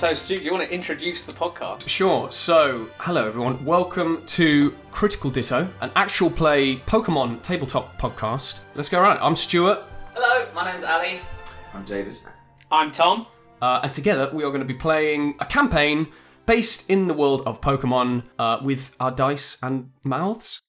So, Stu, do you want to introduce the podcast? Sure. So, hello everyone. Welcome to Critical Ditto, an actual play Pokemon tabletop podcast. Let's go around. I'm Stuart, Hello, my name's Ali. I'm David. I'm Tom. uh, and together we are going to be playing a campaign based in the world of Pokemon uh, with our dice and mouths.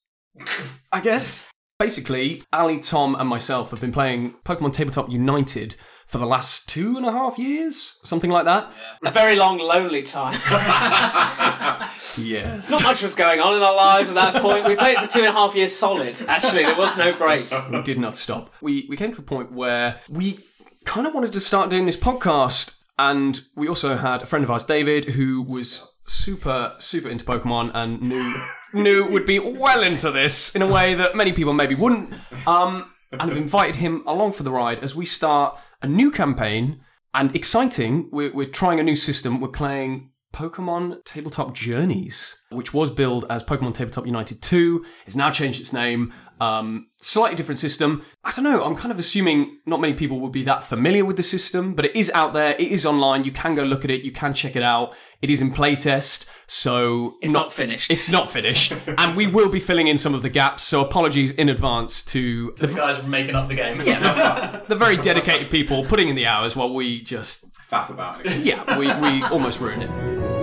I guess. Basically, Ali, Tom, and myself have been playing Pokemon Tabletop United for the last two and a half years, something like that. A very long, lonely time. Yes. Not much was going on in our lives at that point. We played for two and a half years solid. Actually, there was no break. we did not stop. We we came to a point where we kind of wanted to start doing this podcast, and we also had a friend of ours, David, who was super super into Pokemon and knew knew would be well into this in a way that many people maybe wouldn't. Um, and have invited him along for the ride as we start a new campaign. And exciting, we're, we're trying a new system. We're playing Pokemon Tabletop Journeys, which was billed as Pokemon Tabletop United 2. It's now changed its name. Um, slightly different system. I don't know, I'm kind of assuming not many people would be that familiar with the system, but it is out there, it is online, you can go look at it, you can check it out. It is in playtest, so It's not finished. It's not finished, and we will be filling in some of the gaps. So apologies in advance to The guys making up the game. Yeah, the very dedicated people putting in the hours while we just Faff about it. yeah we, we almost ruined it.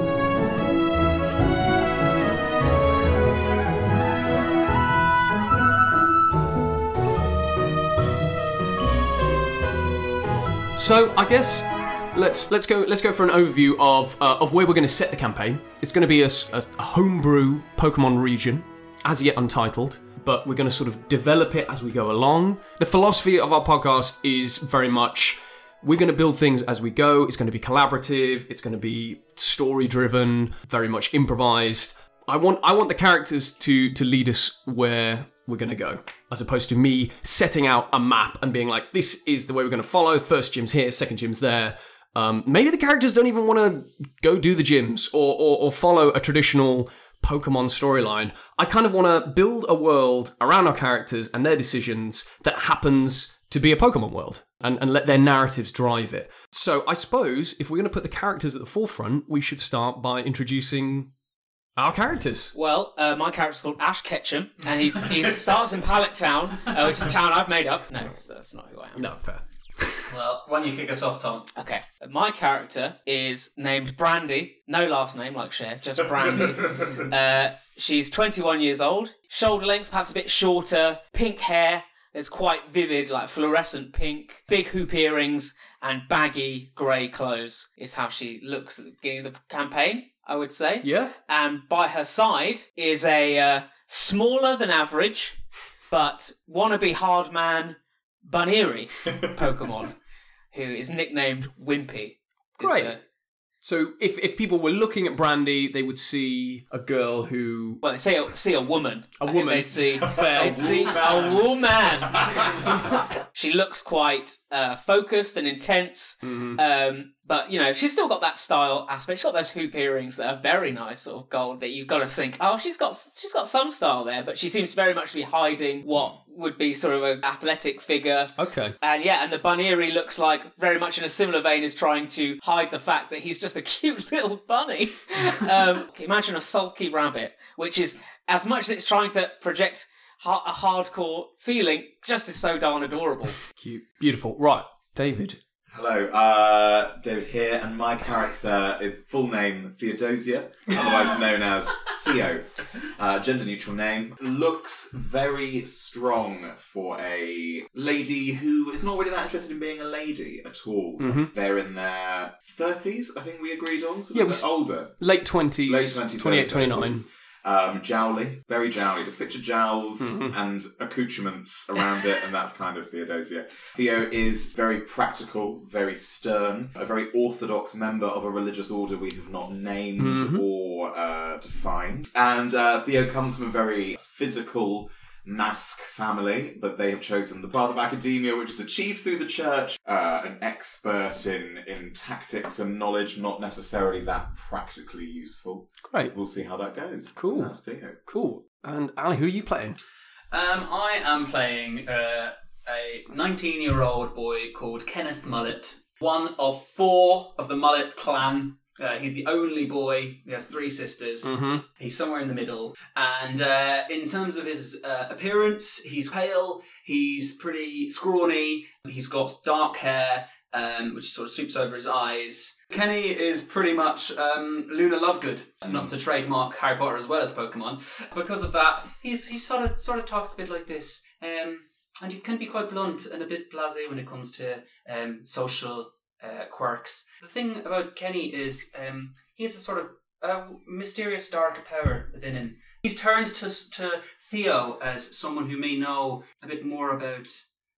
So I guess let's let's go let's go for an overview of uh, of where we're going to set the campaign. It's going to be a homebrew Pokemon region, as yet untitled, but we're going to sort of develop it as we go along. The philosophy of our podcast is very much we're going to build things as we go. It's going to be collaborative. It's going to be story driven, very much improvised. I want I want the characters to to lead us where we're going to go, as opposed to me setting out a map and being like, this is the way we're going to follow. First gym's here, second gym's there. Um, maybe the characters don't even want to go do the gyms or, or, or follow a traditional Pokemon storyline. I kind of want to build a world around our characters and their decisions that happens to be a Pokemon world and, and let their narratives drive it. So I suppose if we're going to put the characters at the forefront, we should start by introducing our characters. Well, uh, my character's called Ash Ketchum, and he's, he starts in Pallet Town, uh, which is a town I've made up. No, that's- that's not who I am. No, fair. Well, when you kick us off, Tom. Okay. My character is named Brandy. No last name like Cher, just Brandy. uh, she's 21 years old. Shoulder length, perhaps a bit shorter. Pink hair. It's quite vivid, like fluorescent pink. Big hoop earrings and baggy grey clothes is how she looks at the beginning of the campaign, I would say. Yeah. And by her side is a uh, smaller than average, but wannabe hard man Buneary Pokemon, who is nicknamed Wimpy. Great. the- So if, if people were looking at Brandy, they would see a girl who. well, they see a, see a woman. A woman. They'd see, they'd see a woman. she looks quite uh, focused and intense. Mm-hmm. Um, but, you know, she's still got that style aspect. She's got those hoop earrings that are very nice, sort of gold, that you've got to think, oh, she's got she's got some style there, but she seems very much to be hiding what would be sort of an athletic figure. Okay. And yeah, and the Buneary looks like very much in a similar vein is trying to hide the fact that he's just a cute little bunny. um, imagine a sulky rabbit, which is as much as it's trying to project ha- a hardcore feeling, just is so darn adorable. Cute. Beautiful. Right. David. Hello, uh, David here, and my character is full name Theodosia, otherwise known as Theo. Uh, gender neutral name. Looks very strong for a lady who is not really that interested in being a lady at all. They're in their 30s, I think we agreed on, so Yeah, a we bit s- older. Late 20s. Late 20s, 28, early 29. 30s. Um, jowly, very jowly. Just picture jowls Mm-hmm. and accoutrements around it, and that's kind of Theodosia. Theo is very practical, very stern, a very orthodox member of a religious order we have not named Mm-hmm. or uh, defined. And uh, Theo comes from a very physical, mask family, but they have chosen the path of academia, which is achieved through the church. Uh, an expert in in tactics and knowledge, not necessarily that practically useful. Great. We'll see how that goes. Cool. That's Theo. Cool. And Ali, who are you playing? Um, I am playing uh, a 19 year old boy called Kenneth Mullet, one of four of the Mullet clan Uh, he's the only boy. He has three sisters. Mhm. He's somewhere in the middle. And uh, in terms of his uh, appearance, he's pale. He's pretty scrawny. He's got dark hair, um, which sort of swoops over his eyes. Kenny is pretty much um, Luna Lovegood, not to trademark Harry Potter as well as Pokemon. Because of that, he's he sort of sort of talks a bit like this, um, and he can be quite blunt and a bit blasé when it comes to um, social uh, quirks. The thing about Kenny is um, he has a sort of a mysterious dark power within him. He's turned to to Theo as someone who may know a bit more about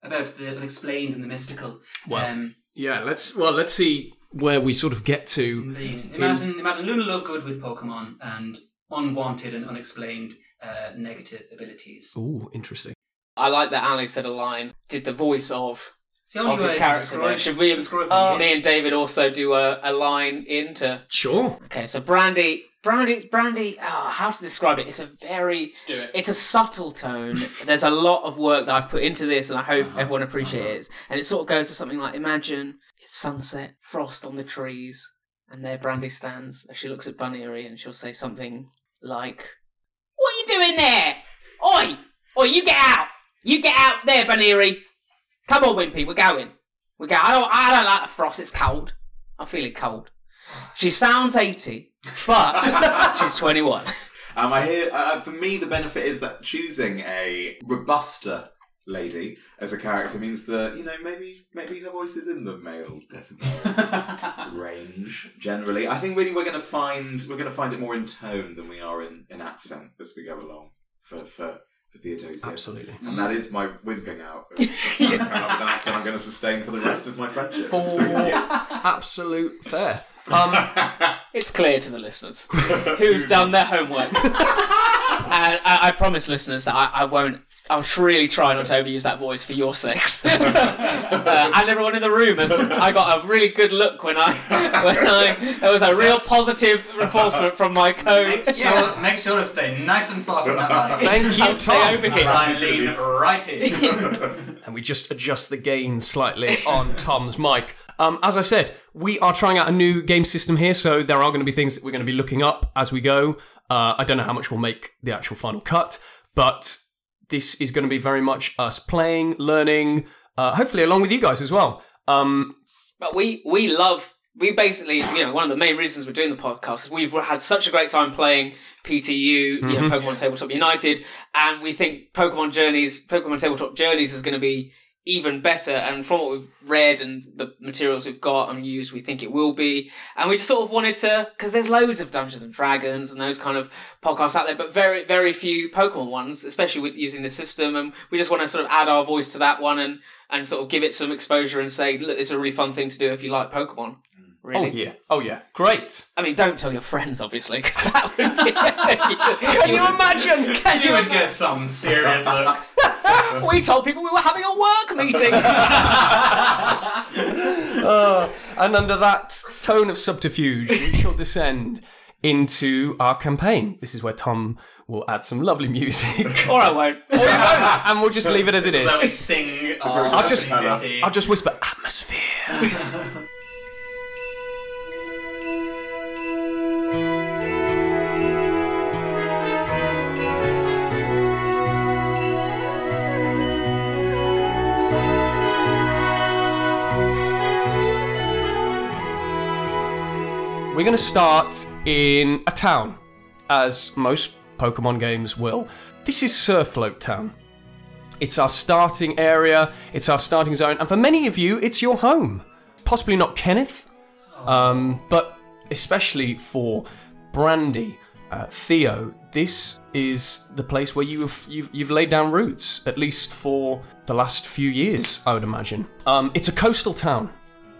about the unexplained and the mystical. Well, um, Yeah, let's well let's see where we sort of get to. Indeed. Imagine, imagine Luna Lovegood with Pokemon and unwanted and unexplained uh, negative abilities. Ooh, interesting. I like that Ali said a line, did the voice of It's the only of way his I can character describe- there. Should we, describe uh, him, me and David also do a, a line into. Sure. Okay, so Brandy, Brandy, Brandy, oh, how to describe it? It's a very. do it. It's a subtle tone. There's a lot of work that I've put into this, and I hope everyone appreciates it. And it sort of goes to something like imagine it's sunset, frost on the trees, and there Brandy stands as she looks at Bunny and she'll say something like, What are you doing there? Oi! Oi, you get out! You get out there, Bunny Come on, Wimpy, we're going. We're going. I don't, I don't like the frost, it's cold. I'm feeling cold. She sounds 80, but she's 21. Um, I hear. Uh, for me, the benefit is that choosing a robuster lady as a character means that you know maybe maybe her voice is in the male decibel range generally. I think really we're going to find we're going to find it more in tone than we are in, in accent as we go along for for, for Theodosia. Absolutely. And that is my wimping out. Of, of trying to come up with an accent I'm going to sustain for the rest of my friendship. For absolute fair. Um, It's clear to the listeners who's done their homework. and I, I promise listeners that I, I won't. I'll really try not to overuse that voice for your sakes, uh, and everyone in the room. As I got a really good look when I, when I, there was a real positive reinforcement from my coach. Make sure, make sure to stay nice and far from that mic. thank you, I'll stay Tom. over here. I lean right in. and we just adjust the gain slightly on Tom's mic. Um, as I said, we are trying out a new game system here, so there are going to be things that we're going to be looking up as we go. Uh, I don't know how much we'll make the actual final cut, but this is going to be very much us playing, learning, uh, hopefully along with you guys as well. Um, But we we love we basically you know one of the main reasons we're doing the podcast is we've had such a great time playing PTU, you know, Pokemon Tabletop United, and we think Pokemon Journeys, Pokemon Tabletop Journeys is going to be even better. And from what we've read and the materials we've got and used, we think it will be. And we just sort of wanted to because there's loads of Dungeons and Dragons and those kind of podcasts out there, but very very few Pokemon ones, especially with using the system. And we just want to sort of add our voice to that one and and sort of give it some exposure and say, look, it's a really fun thing to do if you like Pokemon. Oh Really. yeah, oh yeah, great. I mean, don't tell your friends, obviously, because that would be. Can you imagine? Can You you would get some serious looks. we told people we were having a work meeting. Uh, and under that tone of subterfuge, we shall descend into our campaign. This is where Tom will add some lovely music. or I won't. Or you won't, and we'll just leave it as it Let me is. sing. I'll just. I'll just whisper atmosphere. We're going to start in a town, as most Pokemon games will. This is Surfloat Town. It's our starting area, it's our starting zone, and for many of you, it's your home. Possibly not Kenneth, um, but especially for Brandy, uh, Theo, this is the place where you've, you've you've laid down roots, at least for the last few years, I would imagine. Um, it's a coastal town.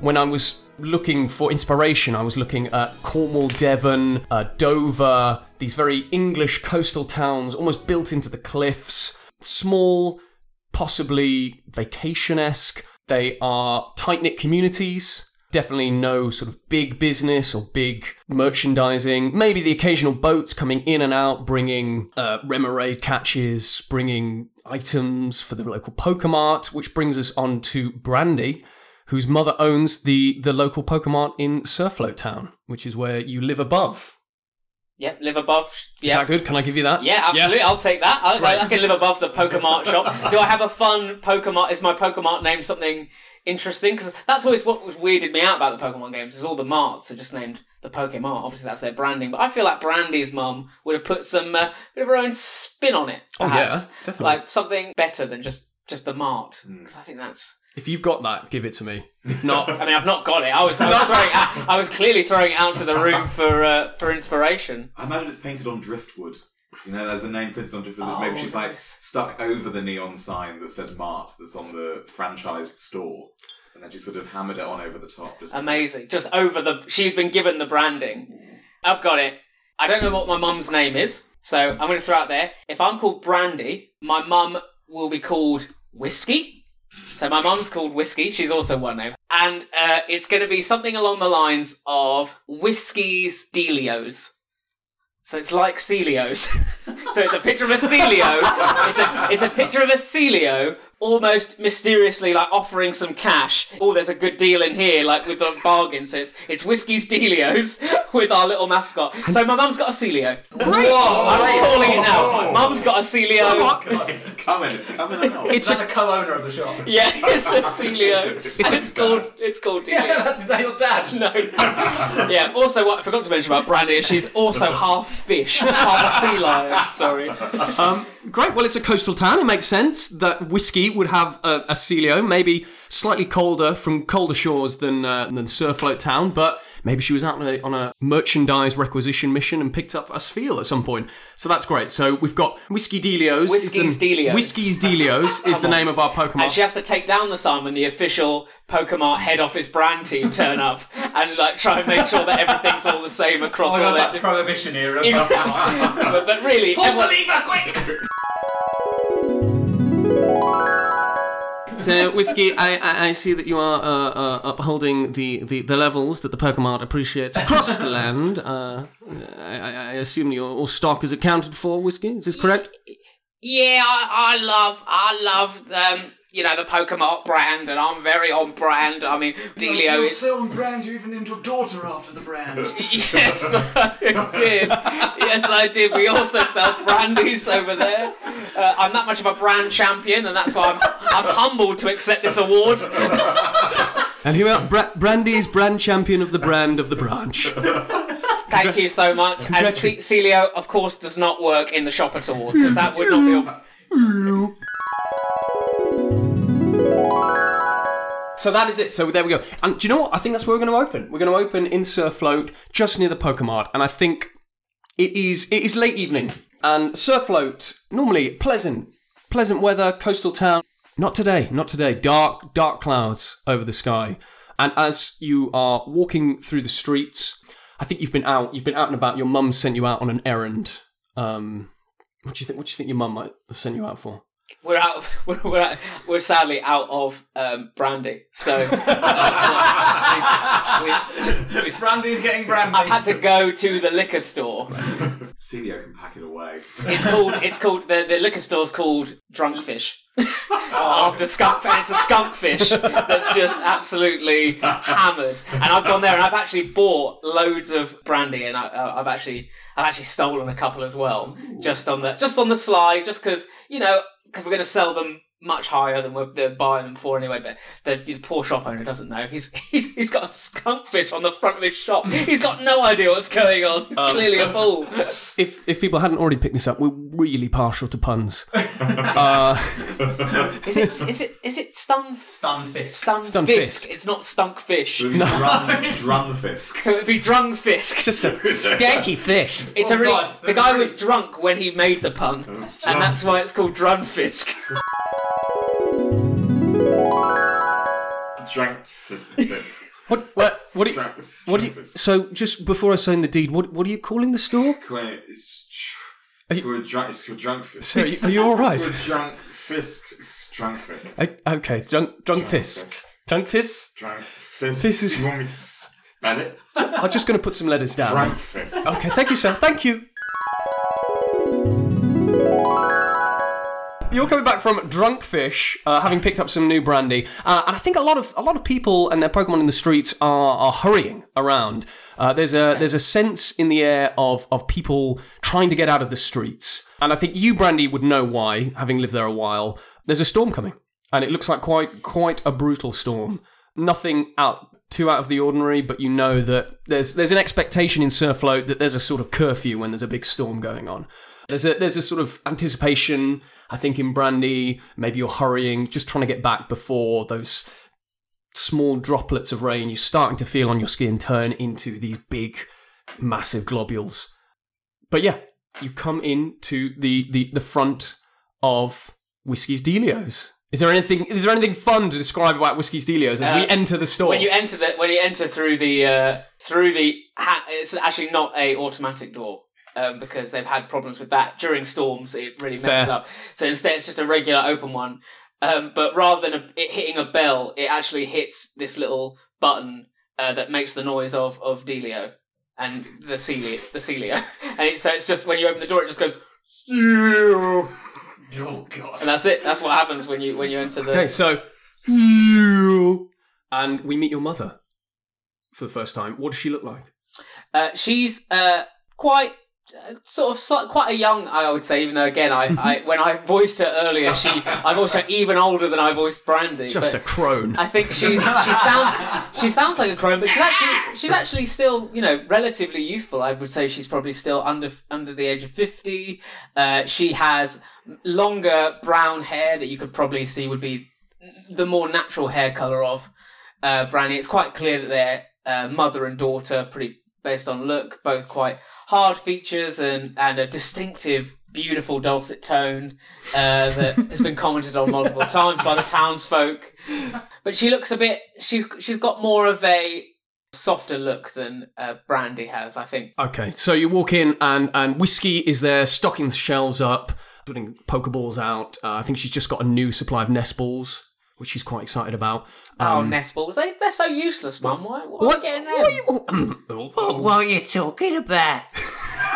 When I was looking for inspiration, I was looking at Cornwall, Devon, uh, Dover, these very English coastal towns, almost built into the cliffs, small, possibly vacation esque. They are tight knit communities. Definitely no sort of big business or big merchandising. Maybe the occasional boats coming in and out, bringing uh, Remoraid catches, bringing items for the local Pokemart, which brings us on to Brandy, whose mother owns the the local Pokemon in Surfloat Town, which is where you live above. Yep, live above. Is Yeah. that good? Can I give you that? Yeah, absolutely. I'll take that. I, Great. I can live above the Pokemart shop. Do I have a fun Pokemart? Is my Pokemart name something interesting? Because that's always what was weirded me out about the Pokemon games. Is all the marts are just named the Pokemart. Obviously, that's their branding. But I feel like Brandy's mum would have put some uh, bit of her own spin on it. Oh, yeah, Perhaps. definitely. Like something better than just just the mart. Because I think that's. If you've got that, give it to me. If not, I mean, I've not got it. I was, I was throwing out, I was clearly throwing it out to the room for uh, for inspiration. I imagine it's painted on driftwood. You know, there's a name printed on driftwood. that Oh, maybe she's like nice. stuck over the neon sign that says Mart that's on the franchised store. And then she sort of hammered it on over the top. Just Amazing. Just over the. She's been given the branding. I've got it. I don't know what my mum's name is, so I'm going to throw out there. If I'm called Brandy, my mum will be called Whiskey. So my mum's called Whiskey. She's also one name, and uh, it's going to be something along the lines of Whiskey's Delios. So it's like Sealeos. so it's a picture of a Sealeo. It's a, it's a picture of a Sealeo almost mysteriously like offering some cash. Oh, there's a good deal in here, like with a bargain. So it's it's Whiskey's Delios with our little mascot. So my mum's got a Sealeo. Whoa! I'm calling it now. Mum's got a Sealeo. it's coming, it's coming out. it's Is that a the co-owner of the shop? Yeah, it's a Sealeo. and it's called it's called Delio. Yeah, that's is that your dad? No. yeah. Also, what I forgot to mention about Brandy is she's also half fish, half sea lion. Sorry. um, great. Well, it's a coastal town. It makes sense that whiskey would have a, a Sealeo, maybe slightly colder from colder shores than uh, than Surfloat Town, but maybe she was out on a, on a merchandise requisition mission and picked up a Spheal at some point. So that's great. So we've got Whiskey Delios. is Whiskey's the, Delios. Whiskey's Delios is the name of our Pokemon. And she has to take down the sign when the official Pokemon head office brand team turn up and like try and make sure that everything's all the same across Oh, all that's their like prohibition era. but, but really, Pull the lever, quick! So, Whiskey, I, I, I see that you are uh, uh, upholding the, the, the levels that the Pokemon appreciates across the land. Uh, I, I assume your all stock is accounted for, Whiskey. Is this correct? Yeah, I, I love, I love, um, you know, the Pokemon brand, and I'm very on brand. I mean, Delio is. so on brand, you even named your daughter after the brand. Yes, I did. Yes, I did. We also sell brandies over there. Uh, I'm that much of a brand champion, and that's why I'm, I'm humbled to accept this award. And here we are, Bra- Brandy's brand champion of the brand of the branch. Thank you so much. And C- Sealeo, of course, does not work in the shop at all because that would not be. So that is it. So there we go. And do you know what? I think that's where we're going to open. We're going to open in Surfloat, just near the Pokemart. And I think it is it is late evening. And Surfloat, normally pleasant, pleasant weather, coastal town. Not today, not today. Dark, dark clouds over the sky. And as you are walking through the streets, I think you've been out. You've been out and about. Your mum sent you out on an errand. Um, what do you think? What do you think your mum might have sent you out for? We're out. We're, we're, out- we're sadly out of um, brandy, so we, we, Brandy's getting brandy. I've had to go to the liquor store. Sealeo can pack it away. It's called. It's called. The, the liquor store's called Drunk Fish. After skunk, it's a skunk fish that's just absolutely hammered. And I've gone there and I've actually bought loads of brandy, and I, uh, I've actually, I've actually stolen a couple as well, just on the, just on the sly, just because you know, because we're going to sell them much higher than we're, they're buying them for anyway. But the, the poor shop owner doesn't know. He's he's got a skunk fish on the front of his shop. He's got no idea what's going on. He's clearly a fool. If if people hadn't already picked this up, we're really partial to puns. uh, Is it is it is it stun Stun fist. stun, Stun fisk? fisk. It's not stunk fish. Drum, drum fisk. So it'd be drunk fisk. just a skanky fish. It's Oh a really, God, the guy really- was drunk when he made the pun, and that's why it's called drunk fisk. Drank fist. What what what do you, what do you, so just before I sign the deed, what what are you calling the store? It's, it's called drunk. It's called drunk fist. So, are you all right? It's drunk fist. It's drunk fist. O- Okay, drunk drunk fisk. Drunk fisk. Drunk fist. This is- Do you want me to spell it? I'm just going to put some letters down. Drunk fist. Okay, thank you, sir. Thank you. You're coming back from Drunk Fish, uh, having picked up some new brandy, uh, and I think a lot of a lot of people and their Pokemon in the streets are, are hurrying around. Uh, there's a there's a sense in the air of of people trying to get out of the streets, and I think you, Brandy, would know why, having lived there a while. There's a storm coming, and it looks like quite quite a brutal storm. Nothing out too out of the ordinary, but you know that there's there's an expectation in Surfloat that there's a sort of curfew when there's a big storm going on. There's a there's a sort of anticipation. I think in Brandy, maybe you're hurrying, just trying to get back before those small droplets of rain you're starting to feel on your skin turn into these big, massive globules. But yeah, you come into the the, the front of Whiskey's Delios. Is there anything? Is there anything fun to describe about Whiskey's Delios as we Uh, enter the store? When you enter the when you enter through the uh, through the ha- it's actually not a automatic door. Um, because they've had problems with that during storms, it really messes Fair. up. So instead, it's just a regular open one. Um, but rather than a, it hitting a bell, it actually hits this little button uh, that makes the noise of of Delio and the Sealeo, the Sealeo, and it, so it's just when you open the door, it just goes, Oh god. and that's it. That's what happens when you when you enter the. okay, so you and we meet your mother for the first time. What does she look like? Uh, she's uh, quite sort of slight, quite a young, I would say. Even though again, I, I when I voiced her earlier, she I voiced her even older than I voiced Brandy. Just a crone. I think she's she sounds she sounds like a crone, but she's actually she's actually still you know relatively youthful. I would say she's probably still under under the age of fifty. Uh, she has longer brown hair that you could probably see would be the more natural hair color of uh, Brandy. It's quite clear that they're uh, mother and daughter, pretty based on look, both quite hard features and and a distinctive. Beautiful dulcet tone uh, that has been commented on multiple times by the townsfolk but she looks a bit. She's she's got more of a softer look than uh, Brandy has. I think. Okay, so you walk in and and whiskey is there, stocking the shelves up, putting pokeballs out. Uh, I think she's just got a new supply of nest balls, which she's quite excited about. oh, um, nest balls. They they're so useless, Mum. Why, why are you getting them? What, What are you talking about?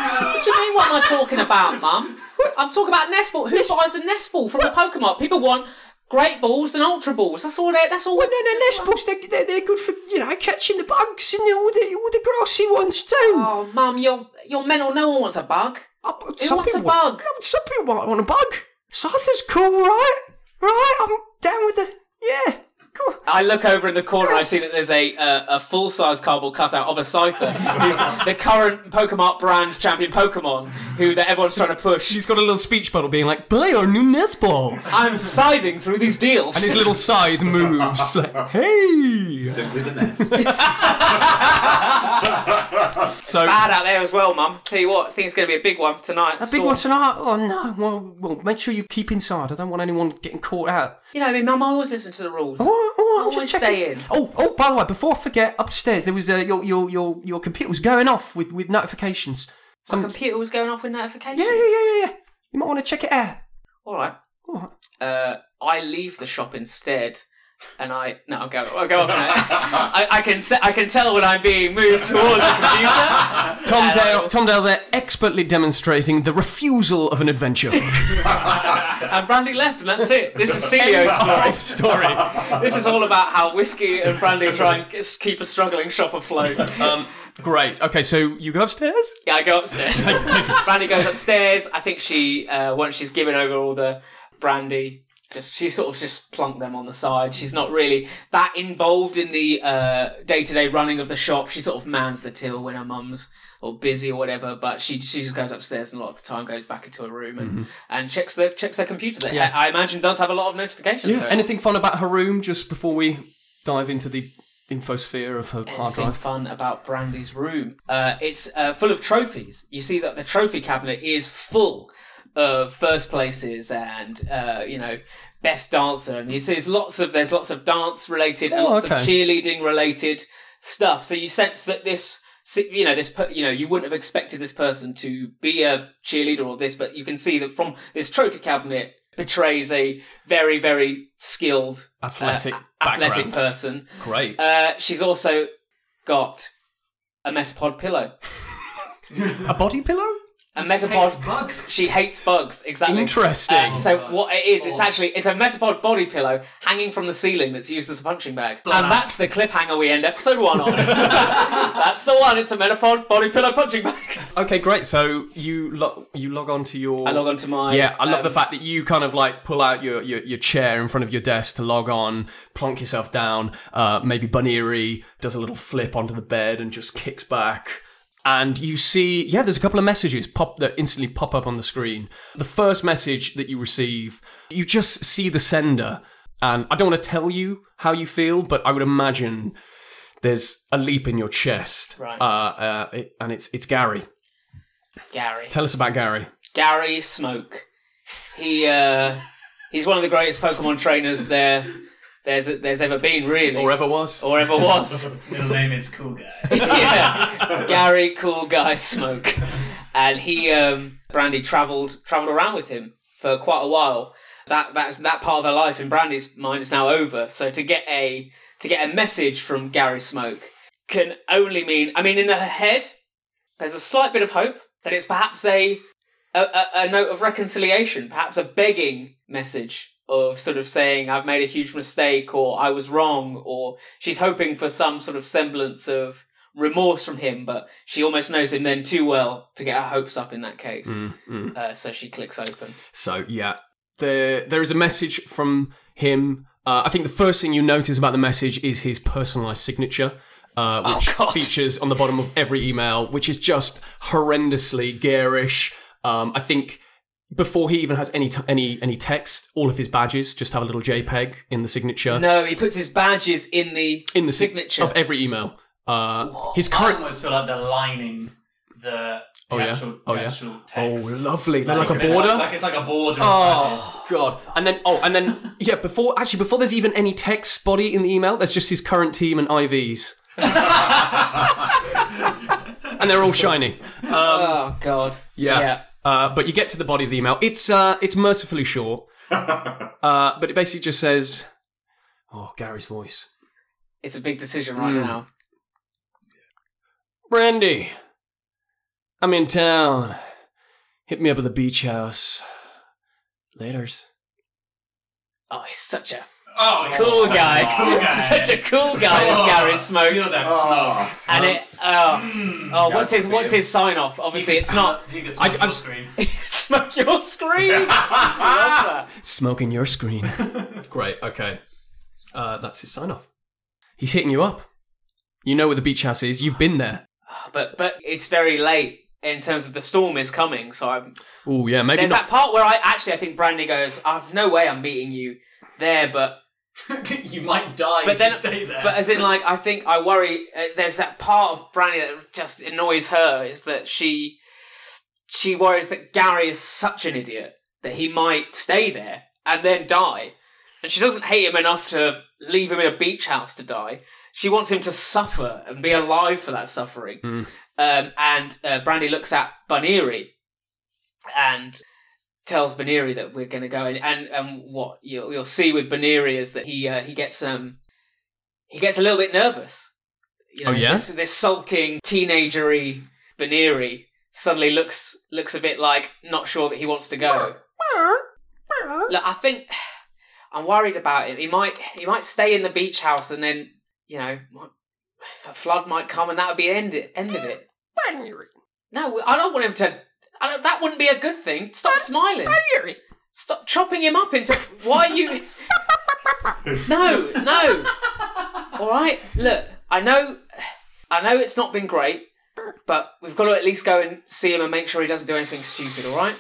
What do you mean? What am I talking about, Mum? I'm talking about nest ball. Who buys a nest ball from the Pokemon? People want great balls and ultra balls. That's all. They, that's all. Well, no, no, nest balls, they're, they're, they're good for, you know, catching the bugs and all the, all the grassy ones too. Oh, Mum, you're you're mental. No one wants a bug. Oh, but Who wants a people- bug? No, some people might want a bug. Scyther's cool, right? Right? I'm down with the, yeah. Cool. I look over in the corner. And I see that there's a uh, a full size cardboard cutout of a Scyther, who's the current Pokemon brand champion Pokemon, who that everyone's trying to push. She's got a little speech bubble being like, "Buy our new nest balls." I'm scything through these deals. and his little scythe moves like, "Hey!" Simply the nest. So bad out there as well, Mum. Tell you what, I think it's going to be a big one tonight. A big one tonight? Oh, no. Well, well, make sure you keep inside. I don't want anyone getting caught out. You know, I mean, Mum, I always listen to the rules. All all right, I'm just checking. Oh, oh, by the way, before I forget, upstairs there was uh, your your your your computer was going off with with notifications. My Some, computer was going off with notifications. yeah, yeah, yeah, yeah, yeah. You might want to check it out. All right. All right. Uh, I leave the shop instead, and I no, I'll go. I'll go off now. I, I can se- I can tell when I'm being moved towards the computer. Tom Dale, Tom Dale, they're expertly demonstrating the refusal of an adventure. and Brandy left, and that's it. This is Sealeo's story. Story. This is all about how whiskey and Brandy try and k- keep a struggling shop afloat. Um, great. Okay, so you go upstairs. Yeah, I go upstairs. Brandy goes upstairs. I think she, uh, once she's given over all the brandy, just she sort of just plunked them on the side. She's not really that involved in the day to day running of the shop. She sort of mans the till when her mum's or busy or whatever. But she she just goes upstairs and a lot of the time goes back into her room and, and checks the checks their computer. That Yeah. I imagine does have a lot of notifications. it. Anything fun about her room just before we dive into the infosphere of her hard anything drive? fun about Brandy's room. Uh, it's uh, full of trophies. You see that the trophy cabinet is full of first places and uh, you know best dancer, and you see there's lots of there's lots of dance related and Oh, lots okay. of cheerleading related stuff. So you sense that this. You know this. per- You know you wouldn't have expected this person to be a cheerleader or this, but you can see that from this trophy cabinet betrays a very, very skilled, uh, Athletic athletic person. Great. Uh, she's also got a Metapod pillow. a body pillow? A metapod. Hates bugs. She hates bugs. Exactly. Interesting. Uh, so God. what it is, it's Oh. actually it's a metapod body pillow hanging from the ceiling that's used as a punching bag, and that's the cliffhanger we end episode one on. that's the one. It's a metapod body pillow punching bag. Okay, great. So you lo- you log on to your. I log on to my Yeah, I love the um, fact that you kind of like pull out your, your, your chair in front of your desk to log on, plonk yourself down. Uh, maybe Buneary does a little flip onto the bed and just kicks back. And you see, yeah, there's a couple of messages pop that instantly pop up on the screen. The first message that you receive, you just see the sender, and I don't want to tell you how you feel, but I would imagine there's a leap in your chest. Right. Uh, uh, it, and it's it's Gary. Gary. Tell us about Gary. Gary Smoke. He uh, he's one of the greatest Pokemon trainers there there's there's ever been, really, Or ever was. or ever was. His middle name is Cool Guy. yeah, Gary, cool guy, smoke, and he um, Brandy travelled travelled around with him for quite a while. That that's that part of her life in Brandy's mind is now over. So to get a to get a message from Gary Smoke can only mean, I mean, in her head, there's a slight bit of hope that it's perhaps a a, a, a note of reconciliation, perhaps a begging message of sort of saying I've made a huge mistake or I was wrong, or she's hoping for some sort of semblance of remorse from him, but she almost knows him then too well to get her hopes up in that case. Mm. Uh, so she clicks open. So yeah, there there is a message from him. Uh, I think the first thing you notice about the message is his personalized signature, uh, which Oh, features on the bottom of every email, which is just horrendously garish. Um, I think before he even has any t- any any text, all of his badges just have a little JPEG in the signature No, he puts his badges in the in the sig- signature. of every email. Uh, his I current. almost feel like they're lining the, the Oh, yeah? actual, Oh, the yeah? actual Oh, lovely! They're like a it's border. Like, it's like a border of badges. Oh god! And then oh, and then yeah, before actually before there's even any text body in the email, there's just his current team and IVs, and they're all shiny. oh God. Yeah. Yeah. Uh, but you get to the body of the email. It's uh, it's mercifully short, uh, but it basically just says, "Oh, Gary's voice." It's a big decision right Mm. now. Brandy, I'm in town. Hit me up at the beach house. Later's. Oh, he's such a Oh, cool so guy. Cool guy. such a cool guy, this Oh, Gary Smoke. Feel that Oh. smoke. And it, oh, oh, what's his, what's his sign off? Obviously, it's not You can I- smoke I'm your s- screen. smoke your screen. I love that. Smoking your screen. Great. Okay. Uh, that's his sign off. He's hitting you up. You know where the beach house is. You've been there. But but it's very late in terms of the storm is coming. So I'm Oh yeah, maybe there's not. that part where I actually I think Brandy goes, oh, no way I'm meeting you there, but you might die but if then you stay there. but as in like I think I worry. Uh, there's that part of Brandy that just annoys her is that she she worries that Gary is such an idiot that he might stay there and then die, and she doesn't hate him enough to leave him in a beach house to die. She wants him to suffer and be alive for that suffering. Um, and uh, Brandy looks at Buneary and tells Buneary that we're going to go in, and and what you'll, you'll see with Buneary is that he uh, he gets um he gets a little bit nervous. You know, Oh, yeah? this, this sulking teenagery Buneary suddenly looks looks a bit like not sure that he wants to go. Look, I think I'm worried about it. He might he might stay in the beach house, and then you know a flood might come, and that would be end end of it. No, I don't want him to. I don't, that wouldn't be a good thing. Stop smiling. Stop chopping him up into. Why are you? No, no. All right. Look, I know, I know it's not been great, but we've got to at least go and see him and make sure he doesn't do anything stupid. All right.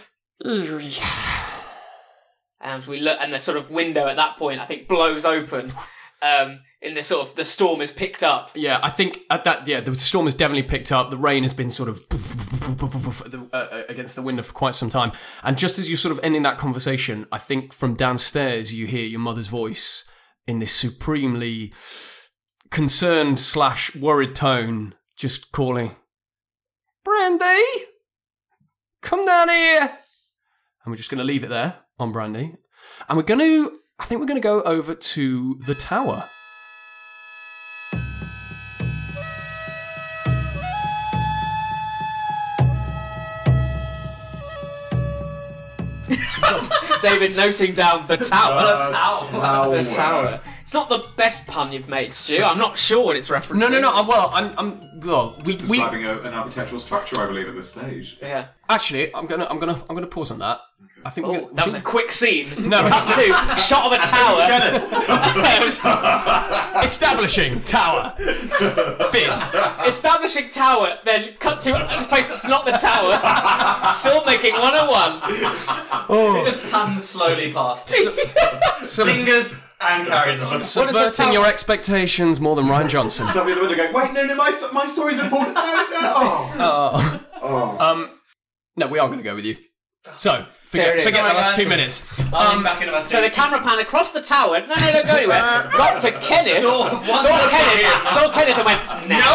And we look, and the sort of window at that point, I think, blows open. Um, in this sort of the storm is picked up. Yeah, I think at that. Yeah, the storm has definitely picked up. The rain has been sort of against the window for quite some time. And just as you're sort of ending that conversation, I think from downstairs you hear your mother's voice in this supremely concerned slash worried tone, just calling, "Brandy, come down here." And we're just going to leave it there on Brandy, and we're going to. I think we're going to go over to the tower. David noting down the tower. The tower. The tower. It's not the best pun you've made, Stu. I'm not sure what it's referencing. No, no, no. I'm, well, I'm. I'm well, we, Just describing we, a, an architectural structure, I believe, at this stage. Yeah. Actually, I'm gonna, I'm gonna, I'm gonna pause on that I think we're Oh, gonna, that was a quick scene. No. Cut to shot of a tower. establishing tower. Finn. Establishing tower, then cut to a place that's not the tower. Filmmaking 101. It just pans slowly past. Sub- Fingers and carries on. subverting tower- your expectations more than Rian Johnson. Somebody at the window going, wait, no, no, my, sto- my story's important. No, no. Oh. Oh. Um, no, we are going to go with you. So forget, forget the last two minutes. I'm back in my So the camera pan across the tower. No, no, don't go anywhere. Got to Kenneth. Saw Saw, Kenneth. Saw Kenneth and went, no.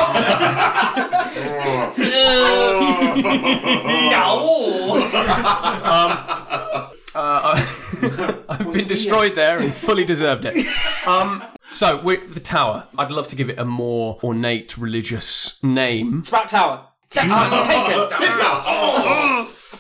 Uh, I've been destroyed there and fully deserved it. Um, so the tower. I'd love to give it a more ornate religious name. Sprout Tower. Ta- oh, it's taken.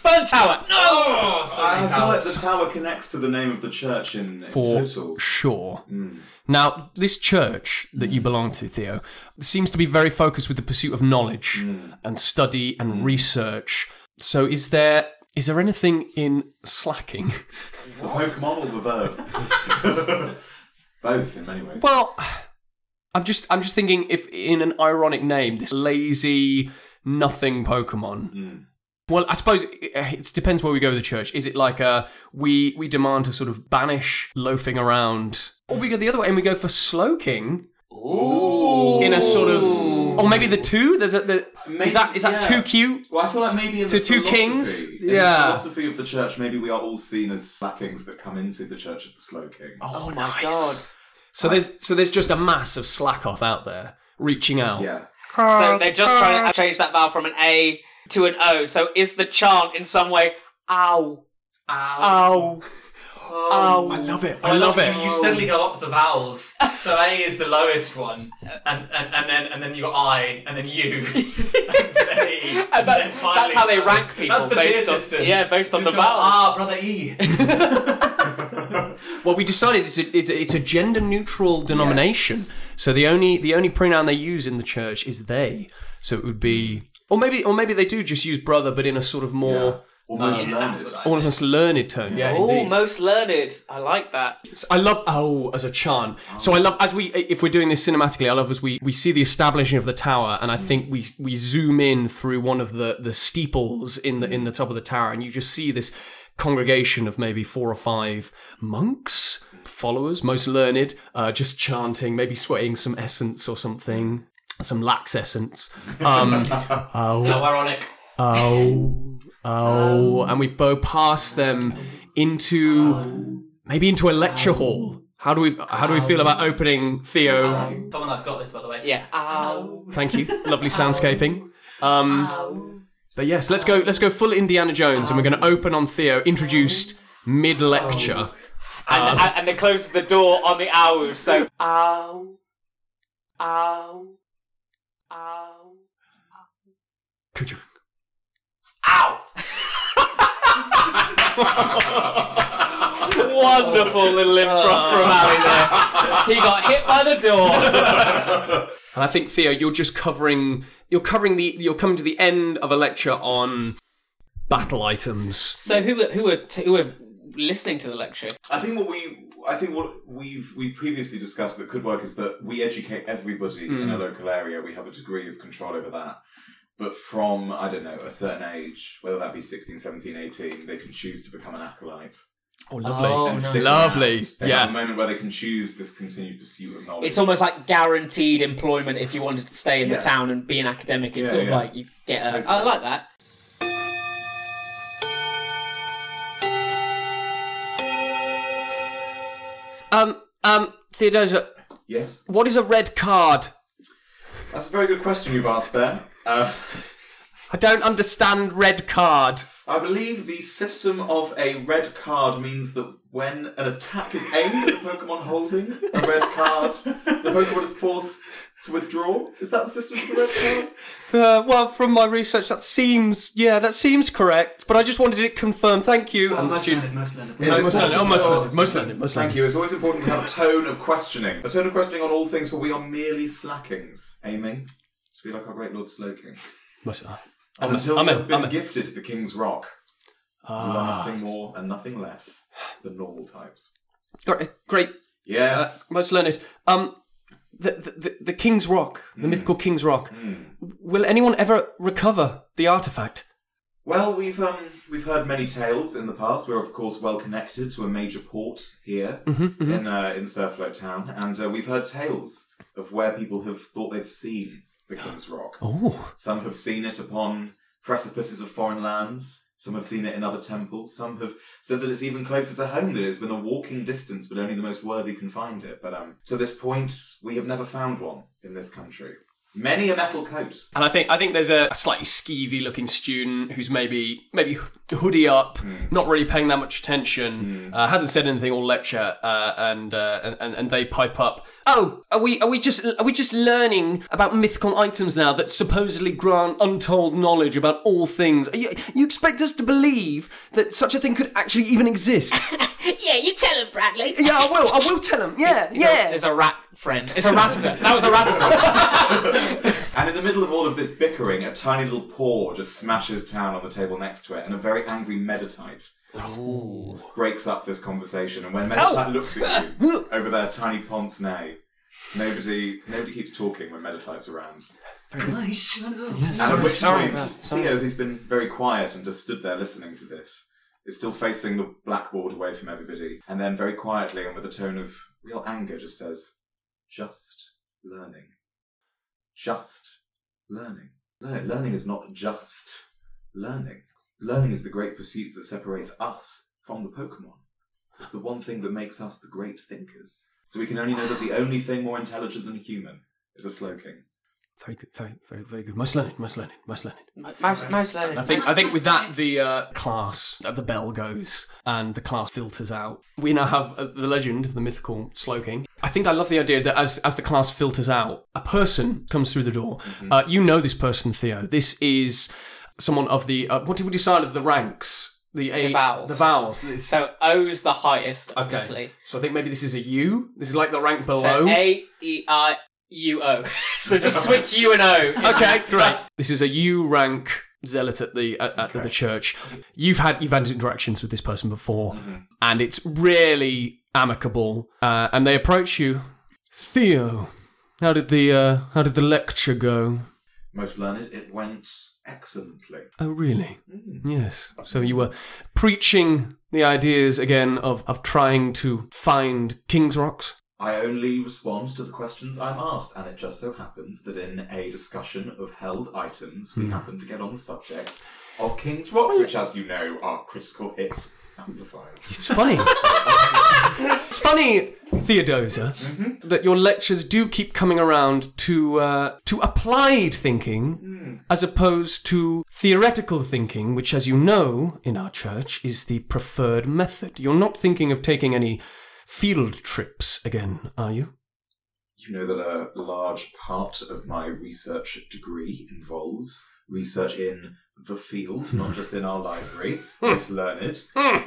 Burn Tower. No. Oh, I feel like the tower connects to the name of the church in, in For total. sure. Mm. Now, this church that you mm. belong to, Theo, seems to be very focused with the pursuit of knowledge mm. and study and research. So, is there is there anything in Slaking? The Pokemon or the verb? Both, in many ways. Well, I'm just I'm just thinking if in an ironic name, this lazy nothing Pokemon. Well, I suppose it, it depends where we go with the church. Is it like a we we demand to sort of banish loafing around, or we go the other way and we go for Slowking? Ooh. in a sort of, or maybe the two? There's a the, is that is that yeah. too cute? Well, I feel like maybe in To two philosophy- kings? in Yeah. the philosophy of the church, maybe we are all seen as Slakings that come into the Church of the Slow King. Oh, oh, my God. So there's so there's just a mass of slack off out there reaching out. Yeah. So they're just trying to change that vowel from an A to an O. So is the chant in some way, ow, ow, ow. I love it. I I love you, it. You steadily go up the vowels. So A is the lowest one, and, and, and then and then you got I, and then U, and then E, And that's, then finally that's how they rank people That's the tier based on system. yeah, based on Just the go, vowels. Ah, brother E. Well, we decided it's a, it's a, it's a gender neutral denomination. So the only the only pronoun they use in the church is they. So it would be, or maybe or maybe they do just use brother, but in a sort of more Almost Yeah, learned. that's what I almost learned tone. Yeah, Oh, indeed. most learned. I like that. I love oh as a chant. So I love as we if we're doing this cinematically, I love as we we see the establishing of the tower, and I think we we zoom in through one of the the steeples in the in the top of the tower, and you just see this congregation of maybe four or five monks, followers, most learned, uh, just chanting, maybe swaying some essence or something, some lax essence. Um, oh, How ironic. oh, oh, and we bow past them into maybe into a lecture hall. How do we how do we feel about opening Theo? Tom and I've got this, by the way. Yeah. Ow. Thank you, lovely soundscaping. Um, but yes, let's go let's go full Indiana Jones, and we're going to open on Theo, introduced mid lecture. And, and, and they close the door on the ow. So ow, ow, ow. Could? Ow! Wonderful little improv from Ali there. He got hit by the door. And I think Theo, you're just covering you're covering the you're coming to the end of a lecture on battle items. So who were, who were who were listening to the lecture? I think what we, I think what we've we previously discussed that could work is that we educate everybody in Hmm. a local area. We have a degree of control over that. But from, I don't know, a certain age, whether that be 16, 17, 18, they can choose to become an acolyte. Oh, lovely, Oh, and nice. lovely. around. They have a moment where they can choose this continued pursuit of knowledge. It's almost like guaranteed employment if you wanted to stay in Yeah. the town and be an academic. It's Yeah, sort of like you get a. Totally. I like that. Um, um, Theodosia, Yes? what is a red card? That's a very good question you've asked there. Uh, I don't understand red card. I believe the system of a red card means that when an attack is aimed at the Pokemon holding a red card, the Pokemon is forced to withdraw. Is that the system for the red card? Uh, well, from my research, that seems yeah, that seems correct. But I just wanted it confirmed. Thank you. and the most learned, most learned. Most learned, important oh, most to- learned, most learned, Thank learned. you. It's always important to have a tone of questioning. A tone of questioning on all things where we are merely Slakings, aiming to be like our great Lord Slowking. Most, uh, And I'm, until I'm, we in, have been I'm in. gifted the King's Rock, we are Ah, nothing more and nothing less than normal types. Great, great uh, Yes. most learned. Um, the, the the King's Rock, the Hmm. mythical King's Rock. Will anyone ever recover the artifact? Well, we've um we've heard many tales in the past. We're of course well connected to a major port here Mm-hmm, in uh, in Surfloat Town, and uh, we've heard tales of where people have thought they've seen the King's Rock. Oh, Some have seen it upon precipices of foreign lands. Some have seen it in other temples. Some have said that it's even closer to home. That it's been a walking distance, but only the most worthy can find it. But um, to this point, we have never found one in this country. Many a metal coat. and I think I think there's a, a slightly skeevy looking student who's maybe maybe hoodie up, not really paying that much attention, uh, hasn't said anything all lecture, uh, and, uh, and and they pipe up. oh, are we are we just are we just learning about mythical items now that supposedly grant untold knowledge about all things? Are you, you expect us to believe that such a thing could actually even exist? Yeah, you tell him, Bradley. yeah, I will. I will tell him. Yeah, yeah. There's a rat friend. It's a Rattata. That was a Rattata. And in the middle of all of this bickering, a tiny little paw just smashes down on the table next to it, and a very angry Meditite breaks up this conversation. And when Meditite looks at you over their tiny pince nez, nobody nobody keeps talking when Meditite's around. and at which point, Theo, who's been very quiet and just stood there listening to this, is still facing the blackboard away from everybody, and then very quietly and with a tone of real anger just says, Just learning. Just learning. Learning, is not just learning. Learning is the great pursuit that separates us from the Pokemon. It's the one thing that makes us the great thinkers. So we can only know that the only thing more intelligent than a human is a Slowking. Very good, very very very good. Most learned, most learned, most learned. Most, most learned. I think I think with that the uh, class uh, the bell goes and the class filters out. We now have uh, the legend of the mythical Slowking. I think I love the idea that as as the class filters out, a person comes through the door. Uh, you know this person, Theo. This is someone of the uh, what did we decide of the ranks? The, a, The vowels. The vowels. This- so O's the highest, okay. obviously. So I think maybe this is a U. This is like the rank So below. A E I U O. so just switch U and O. Okay, great. This is a U rank zealot at the at, at the church. You've had you've had interactions with this person before, and it's really amicable. Uh, and they approach you, Theo. How did the uh, how did the lecture go? Most learned, it went excellently. Oh, really? Yes. So you were preaching the ideas again of of trying to find King's Rocks. I only respond to the questions I'm asked, and it just so happens that in a discussion of held items, we hmm. happen to get on the subject of King's Rocks, which, as you know, are critical hit amplifiers. It's funny. it's funny, Theodosia, mm-hmm. that your lectures do keep coming around to uh, to applied thinking hmm. as opposed to theoretical thinking, which, as you know, in our church is the preferred method. You're not thinking of taking any field trips again, are you? You know that a large part of my research degree involves research in the field, not just in our library. Hmm. Most learned. Hmm.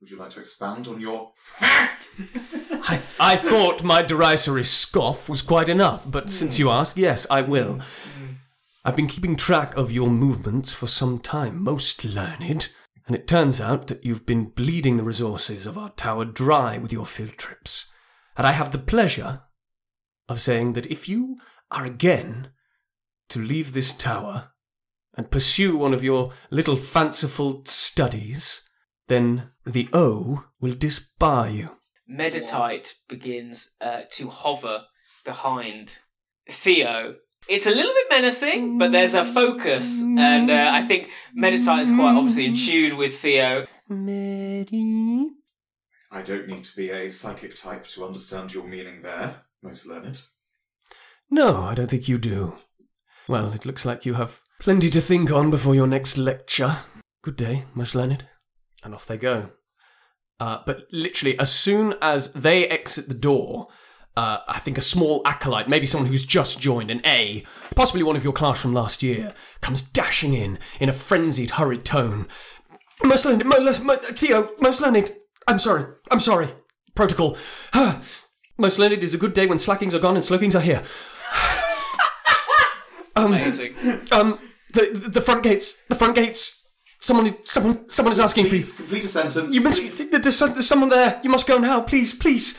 Would you like to expand on your I, I thought my derisory scoff was quite enough, but hmm. since you ask, yes, I will. I've been keeping track of your movements for some time, most learned, and it turns out that you've been bleeding the resources of our tower dry with your field trips. And I have the pleasure of saying that if you are again to leave this tower and pursue one of your little fanciful studies, then the O will disbar you. Meditite begins uh, to hover behind Theo. It's a little bit menacing, but there's a focus, and uh, I think Meditite is quite obviously in tune with Theo. Medi. I don't need to be a psychic type to understand your meaning there, most learned. No, I don't think you do. Well, it looks like you have plenty to think on before your next lecture. Good day, most learned. And off they go. Uh, but literally, as soon as they exit the door, uh, I think a small acolyte, maybe someone who's just joined, an A, possibly one of your class from last year, comes dashing in in a frenzied, hurried tone. Most learned, mo- mo- Theo, most learned. I'm sorry, I'm sorry. Protocol. most learned is a good day when Slakings are gone and Slowkings are here. Amazing. Um, the, the the front gates, the front gates. Someone, someone, someone is asking for you. Please complete a sentence. You must. please. There's, there's someone there. You must go now, please, please.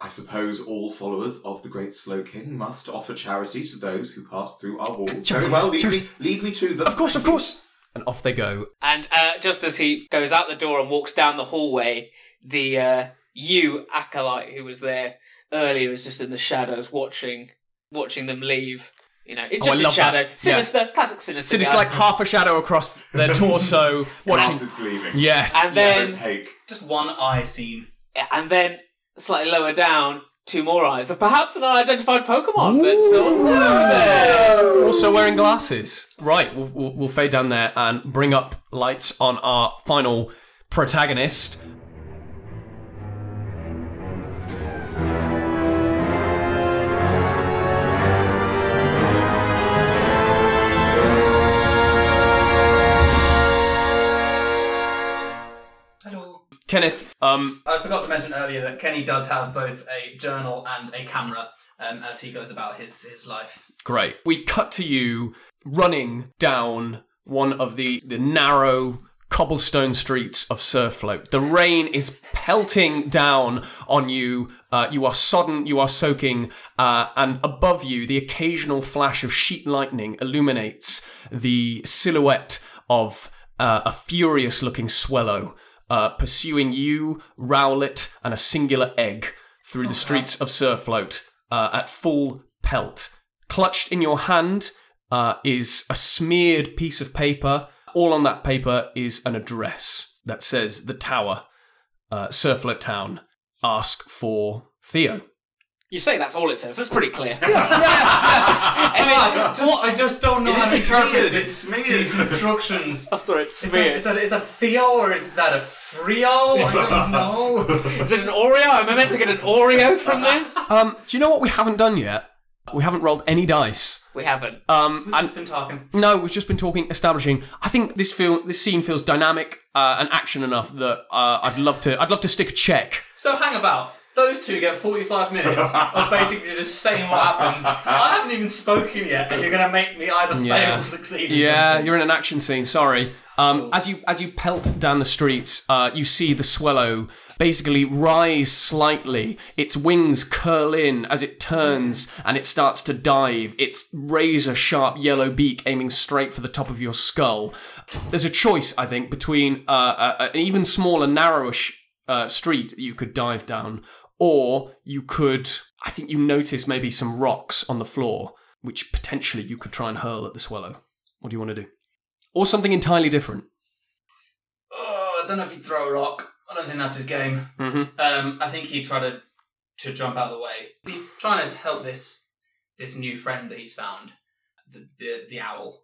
I suppose all followers of the great Slowking must offer charity to those who pass through our walls. Charity, Very well, lead charity. me, lead me to them. Of course, of course. And off they go. And uh, just as he goes out the door and walks down the hallway, the uh, you acolyte who was there earlier is just in the shadows watching, watching them leave. You know, it Oh, I just in love that. shadow, Yeah. sinister, classic sinister. So it's guy. like half a shadow across their torso, watching. Glass is gleaming. Yes. and then Opaque. Just one eye scene. and then slightly lower down, two more eyes of perhaps an unidentified Pokemon that's also there. Also wearing glasses. Right, we'll, we'll, we'll fade down there and bring up lights on our final protagonist. Kenneth, um, I forgot to mention earlier that Kenny does have both a journal and a camera um, as he goes about his, his life. Great. We cut to you running down one of the, the narrow cobblestone streets of Surfloat. The rain is pelting down on you. Uh, you are sodden, you are soaking, uh, and above you, the occasional flash of sheet lightning illuminates the silhouette of uh, a furious looking swallow. Uh, pursuing you, Rowlet, and a singular egg through the streets of Surfloat uh, at full pelt. Clutched in your hand uh, is a smeared piece of paper. All on that paper is an address that says the tower, uh, Surfloat Town. Ask for Theo. You say that's all it says. That's pretty clear. I, just, I just don't know It how to interpret smeared, these- it's smeared. these instructions. Oh, sorry, it's Is that, is, that, is that Theo or is that a Frio? I don't know. Is it an Oreo? Am I meant to get an Oreo from this? Um, do you know what we haven't done yet? We haven't rolled any dice. We haven't. Um, We've and just been talking. No, we've just been talking, establishing. I think this feel this scene feels dynamic uh, and action enough that uh, I'd love to. I'd love to stick a check. So hang about. Those two get 45 minutes of basically just saying what happens. I haven't even spoken yet, and you're going to make me either Yeah. fail or succeed. in Yeah, something. you're in an action scene. Sorry. Um, as you as you pelt down the streets, uh, you see the swallow basically rise slightly. Its wings curl in as it turns and it starts to dive. Its razor sharp yellow beak aiming straight for the top of your skull. There's a choice, I think, between uh, a, an even smaller, narrowish uh, street that you could dive down, or you could. I think you notice maybe some rocks on the floor, which potentially you could try and hurl at the swallow. What do you want to do? Or something entirely different. Oh, I don't know if he'd throw a rock. I don't think that's his game. Mm-hmm. Um, I think he'd try to to jump out of the way. He's trying to help this this new friend that he's found, the the, the owl.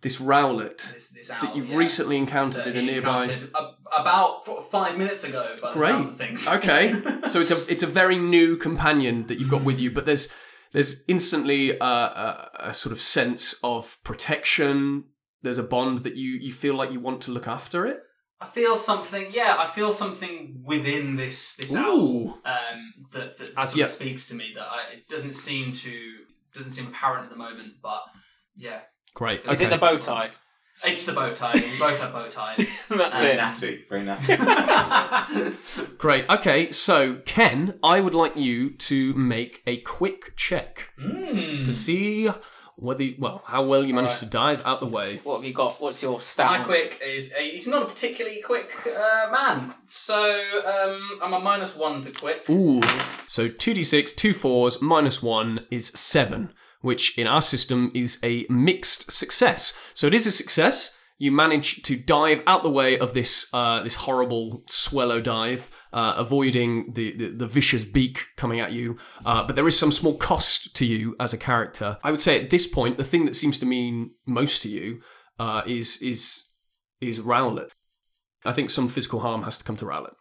This rowlet This this owl that you've yeah, recently encountered in a nearby. encountered about five minutes ago. By the Great. sounds of things. Okay, so it's a it's a very new companion that you've got with you, but there's there's instantly uh, a, a sort of sense of protection. There's a bond that you you feel like you want to look after it. I feel something. Yeah, I feel something within this this owl um, that that As sort of speaks to me. That I, it doesn't seem to doesn't seem apparent at the moment, but yeah, Great. Is it the bow tie? it's the bow tie. we both have bow ties. That's Very it. natty. Very natty. Great. Okay, so Ken, I would like you to make a quick check Mm. to see whether well how well you managed to dive out the way. What have you got? What's your stat? My quick is a, he's not a particularly quick uh, man, so um, I'm a minus one to quick. Ooh. So 2d6, two fours, minus one is seven, which in our system is a mixed success. So it is a success. You manage to dive out the way of this uh, this horrible swallow dive, uh, avoiding the, the, the vicious beak coming at you. Uh, but there is some small cost to you as a character. I would say at this point, the thing that seems to mean most to you uh, is is is Rowlet. I think some physical harm has to come to Rowlet.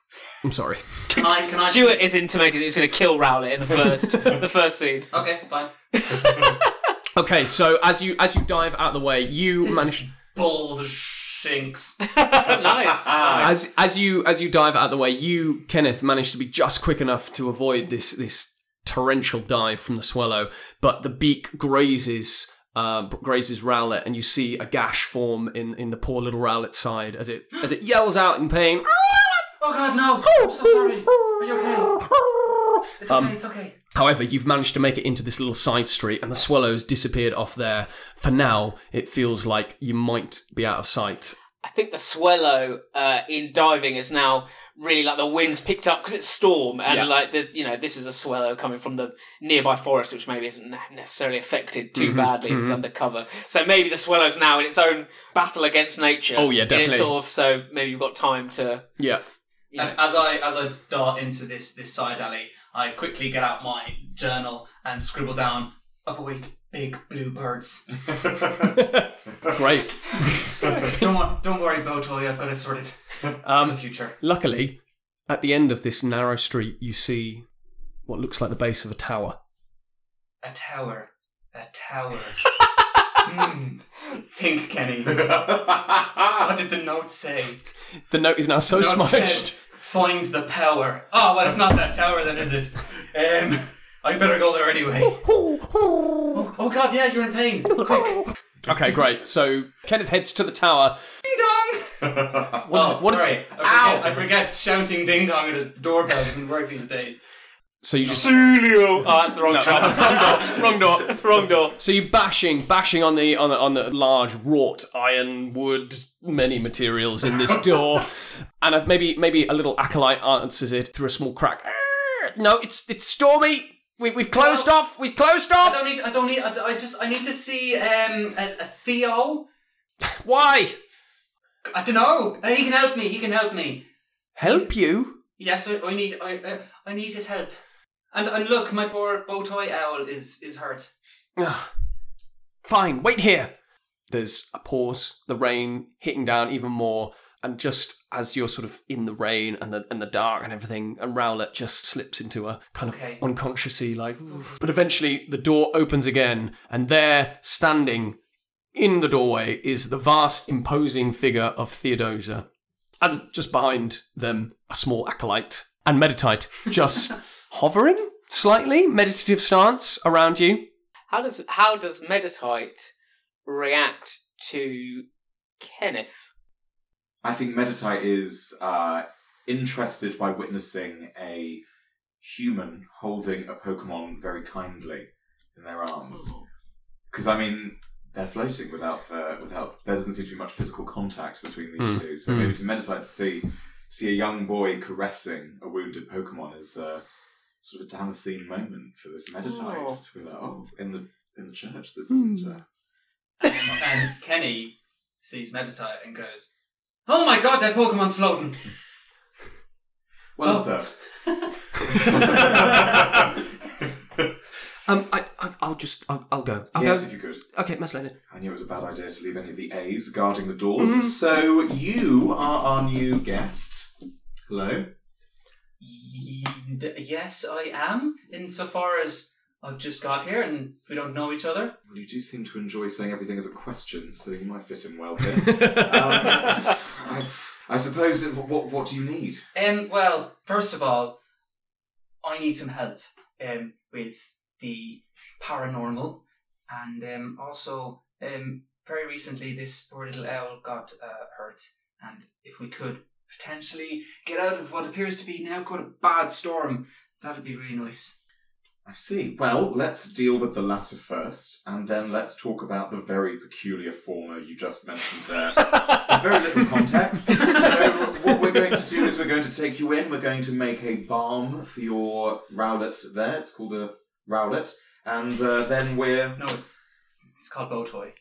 I'm sorry. Can I? Can I? Stuart is intimating that he's going to kill Rowlet in the first the first scene. Okay, fine. Okay, so as you as you dive out of the way, you This manage is bullshinks. nice. as as you as you dive out of the way, you Kenneth manage to be just quick enough to avoid this this torrential dive from the swallow, but the beak grazes uh, grazes Rowlet, and you see a gash form in in the poor little Rowlet side as it as it yells out in pain. Oh God, no! I'm so sorry. Are you okay? It's okay. Um, it's okay. However, you've managed to make it into this little side street, and the swallows disappeared off there. For now, it feels like you might be out of sight. I think the swallow uh, in diving is now really like the wind's picked up because it's storm, and Yeah. like the you know this is a swallow coming from the nearby forest, which maybe isn't necessarily affected too Mm-hmm, badly. It's undercover, so maybe the swallow's now in its own battle against nature. Oh, yeah, definitely. sort of so maybe you've got time to. Yeah. You know, And as I as I dart into this this side alley, I quickly get out my journal and scribble down avoid big blue birds. Great. don't wor- don't worry, Bowtoy, I've got it sorted for the Um, future. luckily, at the end of this narrow street, you see what looks like the base of a tower. A tower, a tower. Hmm. Think, Kenny. What did the note say? The note is now so The smudged. said, Find the power. Oh well, it's not that tower then, is it? Um, I better go there anyway. Oh, oh God, yeah, you're in pain. Quick, Okay, great. So Kenneth heads to the tower. ding dong. What is oh, it- what is sorry. it? I, forget, I forget shouting ding dong at a doorbell doesn't work these days. So you just Oh, that's the wrong shot. wrong door, wrong door, wrong door. So you bashing, bashing on the on the on the large wrought iron wood, many materials in this door, and I've maybe maybe a little acolyte answers it through a small crack. "Ah, No, it's it's stormy. We, we've closed No. off. We've closed off. I don't need. I don't need. I, I just. I need to see um a, a Theo. Why? I don't know. He can help me. He can help me. Help you? Yes, I, I need. I uh, I need his help. And and look, my poor bow toy owl is is hurt. Fine, wait here. There's a pause, the rain hitting down even more, and just as you're sort of in the rain and the and the dark and everything, and Rowlet just slips into a kind of Okay. unconsciously like. But eventually, the door opens again, and there, standing in the doorway, is the vast, imposing figure of Theodosia, and just behind them, a small acolyte and meditite, just hovering slightly, meditative stance around you. How does how does Meditite react to Kenneth? I think Meditite is uh, interested by witnessing a human holding a Pokemon very kindly in their arms. Because I mean, they're floating without the, without there doesn't seem to be much physical contact between these Mm. two. So Mm. maybe to Meditite to see see a young boy caressing a wounded Pokemon is uh, sort of a Damascene moment for this Meditite. Oh. Just to be like, oh, in the in the church, this isn't. Uh, And, and Kenny sees Meditite and goes, "Oh my God, that Pokemon's floating." well observed. Um, I, I, I'll just, I'll, I'll go. I'll yes, go. if you could. Okay, Miss Leonard. I knew it was a bad idea to leave any of the A's guarding the doors. So you are our new guest. Hello. Y- yes, I am. Insofar as I've just got here and we don't know each other. Well, you do seem to enjoy saying everything as a question, so you might fit in well here. um, I, I suppose. uh, What What do you need? Um, well, first of all, I need some help um, with the paranormal, and um, also um, very recently this poor little owl got uh, hurt, and if we could potentially get out of what appears to be now quite a bad storm, that'd be really nice. I see. Well, let's deal with the latter first, and then let's talk about the very peculiar former you just mentioned there. very little context. So, what we're going to do is we're going to take you in. We're going to make a balm for your rowlet there. It's called a rowlet, and uh, then we're. No, it's it's, it's called Bowtoy.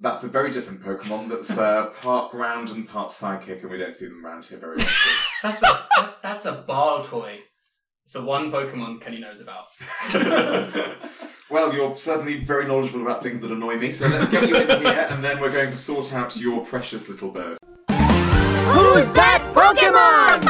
That's a very different Pokemon. That's uh, part ground and part psychic, and we don't see them around here very often. That's a that, that's a Baltoy. It's the one Pokemon Kenny knows about. well, you're certainly very knowledgeable about things that annoy me, so let's get you in here, and then we're going to sort out your precious little bird. Who's that Pokemon?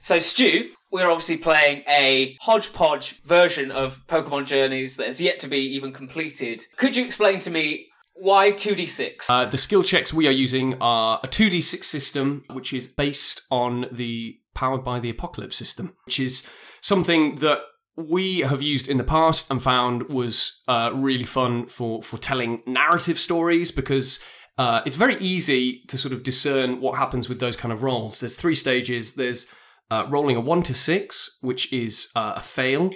So, Stu, we're obviously playing a hodgepodge version of Pokemon Journeys that has yet to be even completed. Could you explain to me why 2d6? Uh, the skill checks we are using are a 2d6 system, which is based on the Powered by the Apocalypse system, which is something that we have used in the past and found was uh, really fun for, for telling narrative stories because uh, it's very easy to sort of discern what happens with those kind of rolls. There's three stages. There's uh, rolling a one to six, which is uh, a fail,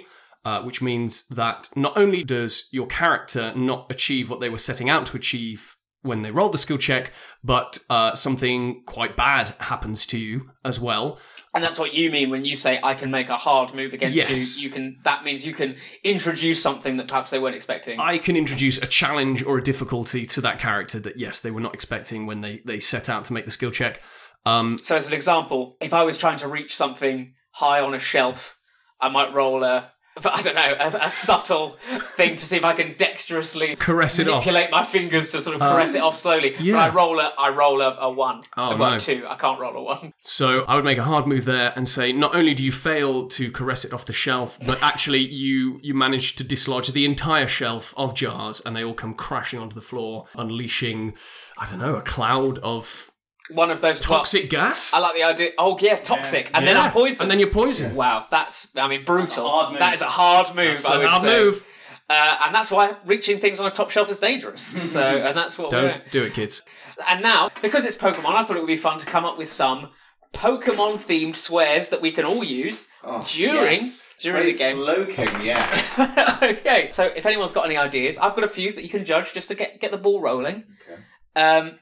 uh, which means that not only does your character not achieve what they were setting out to achieve when they rolled the skill check, but uh, something quite bad happens to you as well. And that's what you mean when you say I can make a hard move against Yes. you. You can. That means you can introduce something that perhaps they weren't expecting. I can introduce a challenge or a difficulty to that character that, yes, they were not expecting when they, they set out to make the skill check. Um, So, as an example, if I was trying to reach something high on a shelf, I might roll a, I don't know, a, a subtle thing to see if I can dexterously Caress it off. manipulate my fingers to sort of uh, caress it off slowly. yeah. But I roll a, I roll a, a one. Oh, well, no. two. I can't roll a one. So I would make a hard move there and say, not only do you fail to caress it off the shelf, but actually you you manage to dislodge the entire shelf of jars, and they all come crashing onto the floor, unleashing, I don't know, a cloud of One of those toxic gas. I like the idea. Oh yeah, toxic, and then I'm poisoned. and then you're poisoned. Wow, that's I mean brutal. hard move. That is a hard move. That's I a would hard say. move. Uh, and that's why reaching things on a top shelf is dangerous. So, and that's what we're doing. Don't do it, kids. And now, because it's Pokemon, I thought it would be fun to come up with some Pokemon themed swears that we can all use during Yes. during Play the game. Slowking, yes. okay, so if anyone's got any ideas, I've got a few that you can judge just to get get the ball rolling. Okay. Um,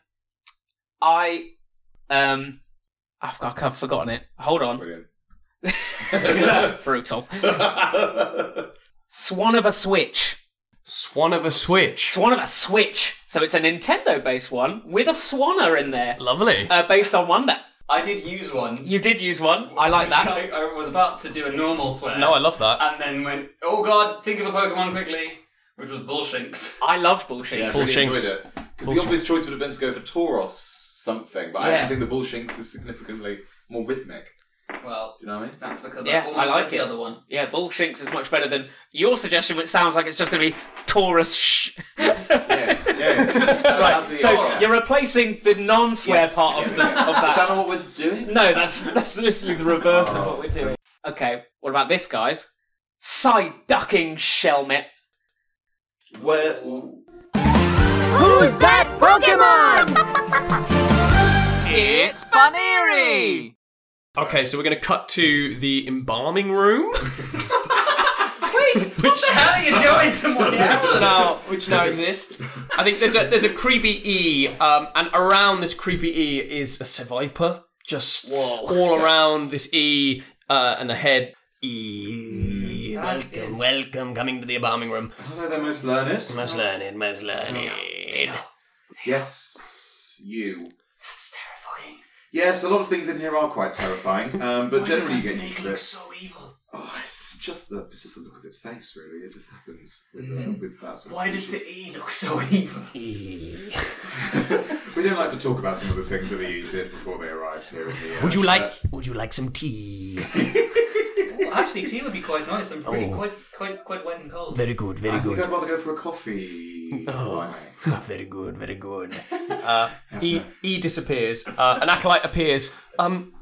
I um, I've, got, I've forgotten it. Hold on, Brilliant. brutal. Swan of a Switch. Swan of a switch. Swan of a Switch. So it's a Nintendo-based one with a Swanner in there, Lovely. uh, based on Wonder. I did use one. You did use one. I like that. I, I was about to do a normal swear. No, I love that. And then went, oh god, think of a Pokemon quickly, which was Bullshinks. I loved bullshit. Yeah, I Bull really enjoyed it. Because the obvious choice would have been to go for Tauros something, but I Yeah. actually think the Bull Shinks is significantly more rhythmic. Well, Do you know what I mean? that's because Yeah, I I almost like said it. the other one. Yeah, Bullshinks is much better than your suggestion, which sounds like it's just going to be Tauros. Shh. Yeah, yeah. right. So Tauros. you're replacing the non-swear Yes. part of, the, of Is that that. not what we're doing? No, that's that's literally the reverse of what we're oh. doing. Okay, what about this, guys? Side ducking Shelmet. Where, Who's that Pokemon? It's Buneary. Okay, so we're going to cut to the embalming room. What the hell are you doing to my which now which now exists. I think there's a there's a creepy E, um, and around this creepy E is a Seviper, just all around this E uh, and the head. E, welcome, is- welcome, coming to the embalming room. hello there, most learned. Most learned, most learned. Yes, you. That's terrifying. Yes, a lot of things in here are quite terrifying, um, but generally you get used to it. so evil? Oh, it's just the it's just the look of its face, really. It just happens with, uh, with that sort of Why does the. E look so evil? E. we don't like to talk about some of the things that the E did before they arrived here in the. Uh, Would you like. Would you like some tea? Well, actually, tea would be quite nice. I'm pretty Oh. quite quite quite wet and cold. Very good, very I think good. I'd rather go for a coffee. Oh. Blimey. very good, very good. Uh, e, e disappears. Uh, an acolyte appears. Um,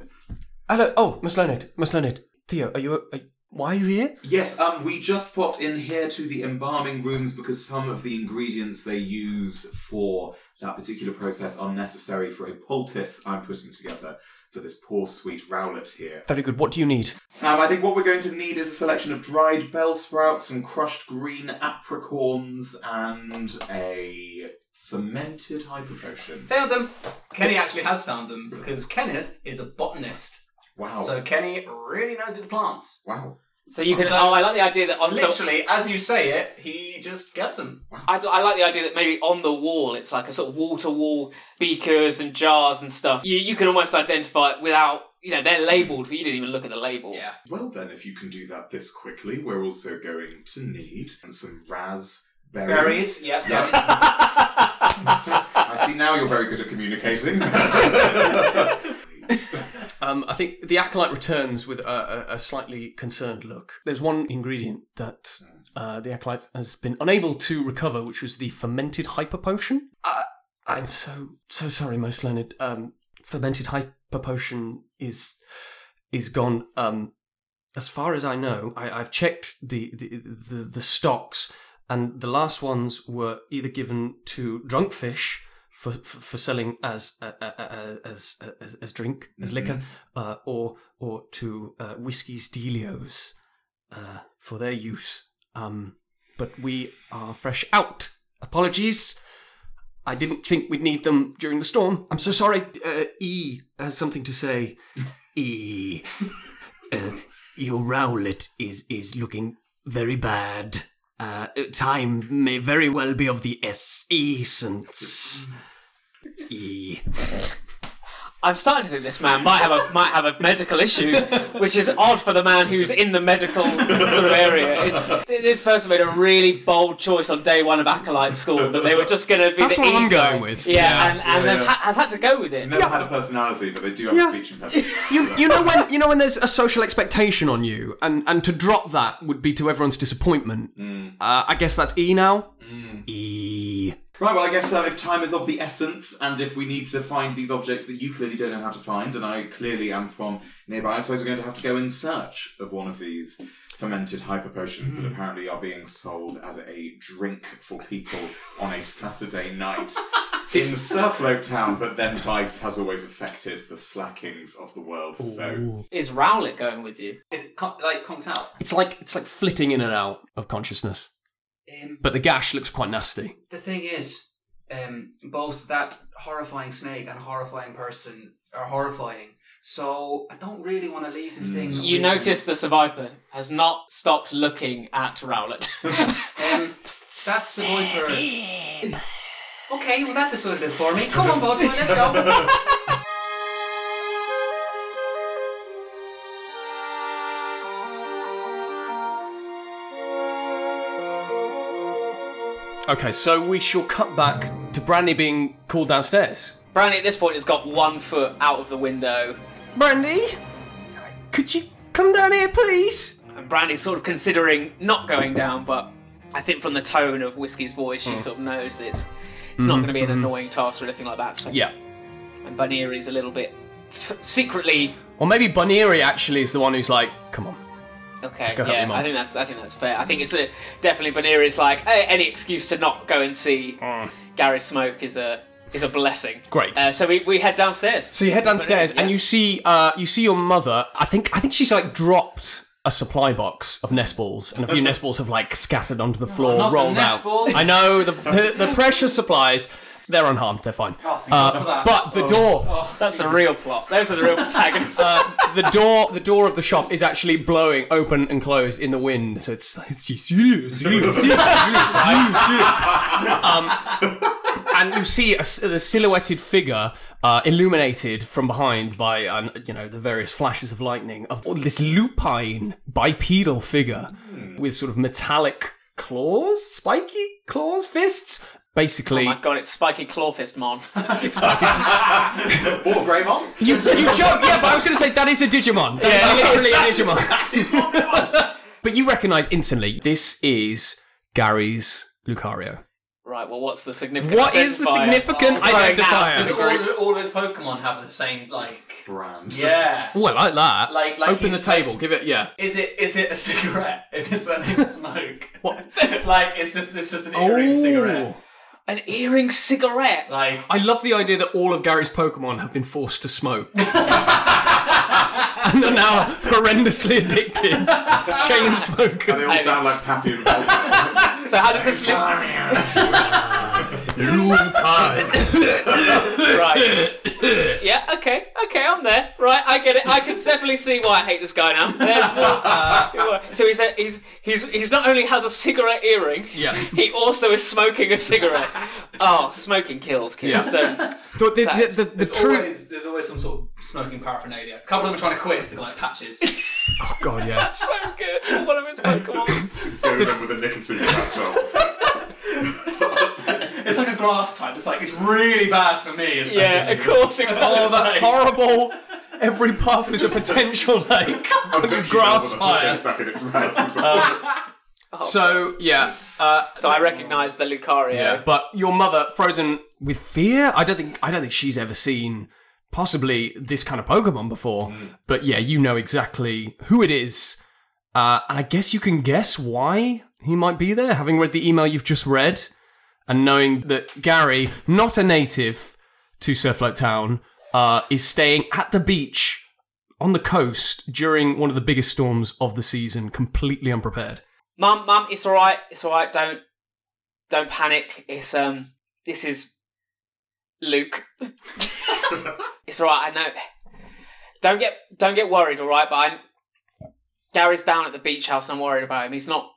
hello. Oh, Miss Leonard. Miss Leonard. Theo, are you? Are, why are you here? Yes, um, we just popped in here to the embalming rooms because some of the ingredients they use for that particular process are necessary for a poultice I'm putting together for this poor sweet Rowlet here. Very good. What do you need? Um, I think what we're going to need is a selection of dried bell sprouts, some crushed green apricorns, and a fermented hyper potion. Found them. Kenny actually has found them because Kenneth is a botanist. Wow. So Kenny really knows his plants. wow. So you can. So- oh, I like the idea that on so, Literally, as you say it, he just gets them. I, I like the idea that maybe on the wall it's like a sort of wall to wall beakers and jars and stuff. You you can almost identify it without you know they're labelled, but you didn't even look at the label. Yeah. Well, then, if you can do that this quickly, we're also going to need some berries. Berries, yep. Yep. I see now you're very good at communicating. Um, I think the acolyte returns with a, a, slightly concerned look. There's one ingredient that uh, the acolyte has been unable to recover, which was the fermented hyper potion. Uh, I'm so so sorry, most learned. Um, fermented hyper potion is is gone. Um, as far as I know, I, I've checked the, the, the, the stocks, and the last ones were either given to drunk fish for, for, selling as, uh, uh, as, as as drink as liquor, uh, or or to uh, whiskies Sealeos uh, for their use. Um, but we are fresh out. Apologies. I didn't think we'd need them during the storm. I'm so sorry. Uh, e has something to say. E, uh, your rowlet is is looking very bad. Uh, time may very well be of the essence. E. I'm starting to think this man might have a might have a medical issue, which is odd for the man who's in the medical sort of area. It's this person made a really bold choice on day one of acolyte school that they were just going to be That's the what I'm going with. Yeah, Yeah. and and Yeah, yeah. Ha- has had to go with it. Never had a personality, but they do have Yeah. a speech impediment. You you know when you know when there's a social expectation on you, and and to drop that would be to everyone's disappointment. Uh, I guess that's E now. E. Right, well, I guess uh, if time is of the essence, and if we need to find these objects that you clearly don't know how to find, and I clearly am from nearby, I suppose we're going to have to go in search of one of these fermented hyper potions that apparently are being sold as a drink for people on a Saturday night in Surfloat Town, but then Vice has always affected the Slakings of the world, so... Is Rowlet going with you? Is it con- like conked out? It's like it's like flitting in and out of consciousness. Um, But the gash looks quite nasty. the thing is, um, both that horrifying snake and horrifying person are horrifying. So I don't really want to leave this thing. You notice the Seviper has not stopped looking at Rowlet. Um, that's the Viper. Okay, well that decided it for me. Come on, Bud, let's go. Okay, so we shall cut back to Brandi being called downstairs. Brandi at this point has got one foot out of the window, Brandi, could you come down here, please? and Brandi's sort of considering not going down, but I think from the tone of Whiskey's voice, Hmm. she sort of knows that it's, it's not going to be an annoying task or anything like that. So, Mm-hmm. Yeah. and Bunny's a little bit secretly Or maybe Buneary actually is the one who's like, come on. Okay, yeah. I think that's I think that's fair. I think it's a, definitely Buneary's like hey, any excuse to not go and see Gary Smoke is a is a blessing. Mm. Great. Uh, so we, we head downstairs. So you head downstairs Yeah. and you see uh, you see your mother. I think I think she's like dropped a supply box of nest balls, and a few nest balls have like scattered onto the floor, not the rolled out. I know the, the the precious supplies. They're unharmed. They're fine. Oh, thank God for that. But the door, Oh, That's the real plot. Those are the real protagonists. uh, the door, the door of the shop is actually blowing open and closed in the wind. So it's it's just um, and you see a, s- the silhouetted figure uh, illuminated from behind by uh, you know the various flashes of lightning of this lupine bipedal figure with sort of metallic claws, spiky claws, fists. Basically, oh my god, it's Spiky Clawfist Mon. it's like it's, Or Greymon? you, you joke, yeah, but I was going to say that is a Digimon. That is literally a Digimon. but you recognise instantly this is Gary's Lucario. right, well, what's the significant? What is the identifier? significant Oh, throwing identifier? out Does all, all his Pokemon have the same like? Brand. Yeah. Oh, I like that. Like- like Open the he's- table. Give it. Yeah. Is it is it a cigarette? If it's that name smoke. What? like it's just it's just an earring cigarette. An earring cigarette. Like I love the idea that all of Gary's Pokemon have been forced to smoke. and they're now horrendously addicted. Chain And they all sound like Patty and Volker. So how does this look? Right. Yeah. Okay. Okay. I'm there. Right. I get it. I can definitely see why I hate this guy now. There's more. Uh, so he's a, he's he's he's not only has a cigarette earring. Yeah. He also is smoking a cigarette. Oh, smoking kills, kids. Yeah. Don't. The, the, the, the, the there's true. always there's always some sort of smoking paraphernalia. A couple of them are trying to quit, so they're like patches. Oh, God, yeah. That's so good. One of his Pokemon. Go in with a nicotine patch it's like a grass type. It's like it's really bad for me. It's Yeah, of course. Oh, that's horrible. Every puff is a potential lake of a grass fire. Stuck in its mouth. So yeah, uh, So I recognise the Lucario. yeah. But your mother, frozen with fear. I don't think I don't think she's ever seen possibly this kind of Pokemon before. But yeah, you know exactly who it is, uh, and I guess you can guess why he might be there, having read the email you've just read, and knowing that Gary, not a native to Surfloat Town, uh, is staying at the beach on the coast during one of the biggest storms of the season, completely unprepared. Mum, mum, it's all right. It's all right. Don't, don't panic. It's um, this is Luke. it's all right. I know. Don't get, don't get worried. All right, but I, Gary's down at the beach house. I'm worried about him. He's not,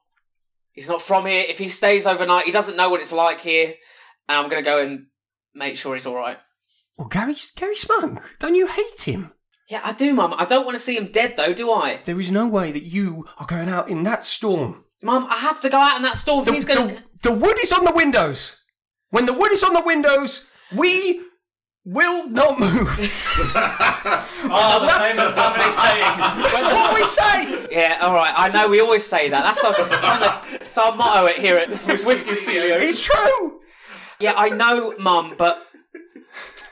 he's not from here. If he stays overnight, he doesn't know what it's like here. And I'm gonna go and make sure he's all right. Well, Gary, Gary Smoke, don't you hate him? Yeah, I do, Mum. I don't want to see him dead, though, do I? There is no way that you are going out in that storm. Mum, I have to go out in that storm. The, He's gonna. the- the wood is on the windows. When the wood is on the windows, we will not move. Oh, the famous family saying. That's what we say. Yeah, all right. I know we always say that. That's our, that's our motto at here at Whiskey Sealeos. It's true. Yeah, I know, Mum, but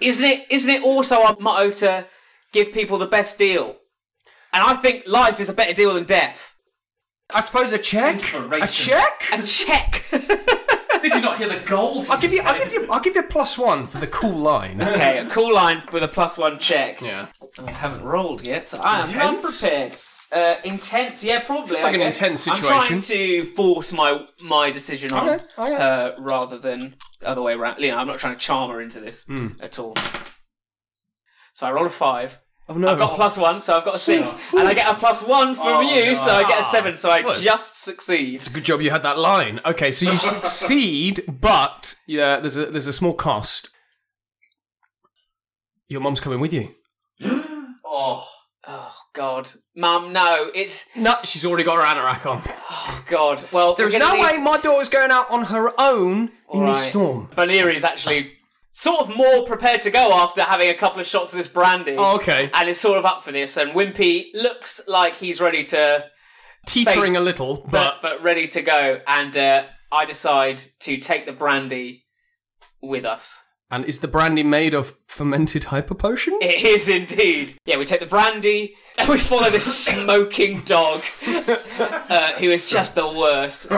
isn't it isn't it also our motto to give people the best deal? And I think life is a better deal than death. I suppose a check. A check. A check. Did you not hear the gold? I'll give you. I'll give you. I'll give you a plus one for the cool line. okay, a cool line with a plus one check. Yeah. I haven't rolled yet, so I am Intense? unprepared. Uh, intense, yeah, probably. It's like I an guess. intense I'm trying to force my my decision on, Okay, okay. Uh, rather than the other way around. You know, I'm not trying to charm her into this Hmm. at all. So I roll a five. Oh no. I've got a plus one, so I've got a six, and I get a plus one from Oh, you, so I get a seven. So I What? just succeed. It's a good job you had that line. Okay, so you succeed, but yeah, there's a there's a small cost. Your mum's coming with you. Oh, Oh God, Mum, no, it's No, she's already got her anorak on. oh God. Well, There's we're no gonna way need- my daughter's going out on her own in this Right. storm. Buneary is actually sort of more prepared to go after having a couple of shots of this brandy. Oh, okay. And is sort of up for this. And Wimpy looks like he's ready to, Teetering a little, but but but ready to go. And uh, I decide to take the brandy with us. And is the brandy made of fermented hyper potion? It is indeed. Yeah, we take the brandy and we follow this smoking dog, uh, who is just the worst.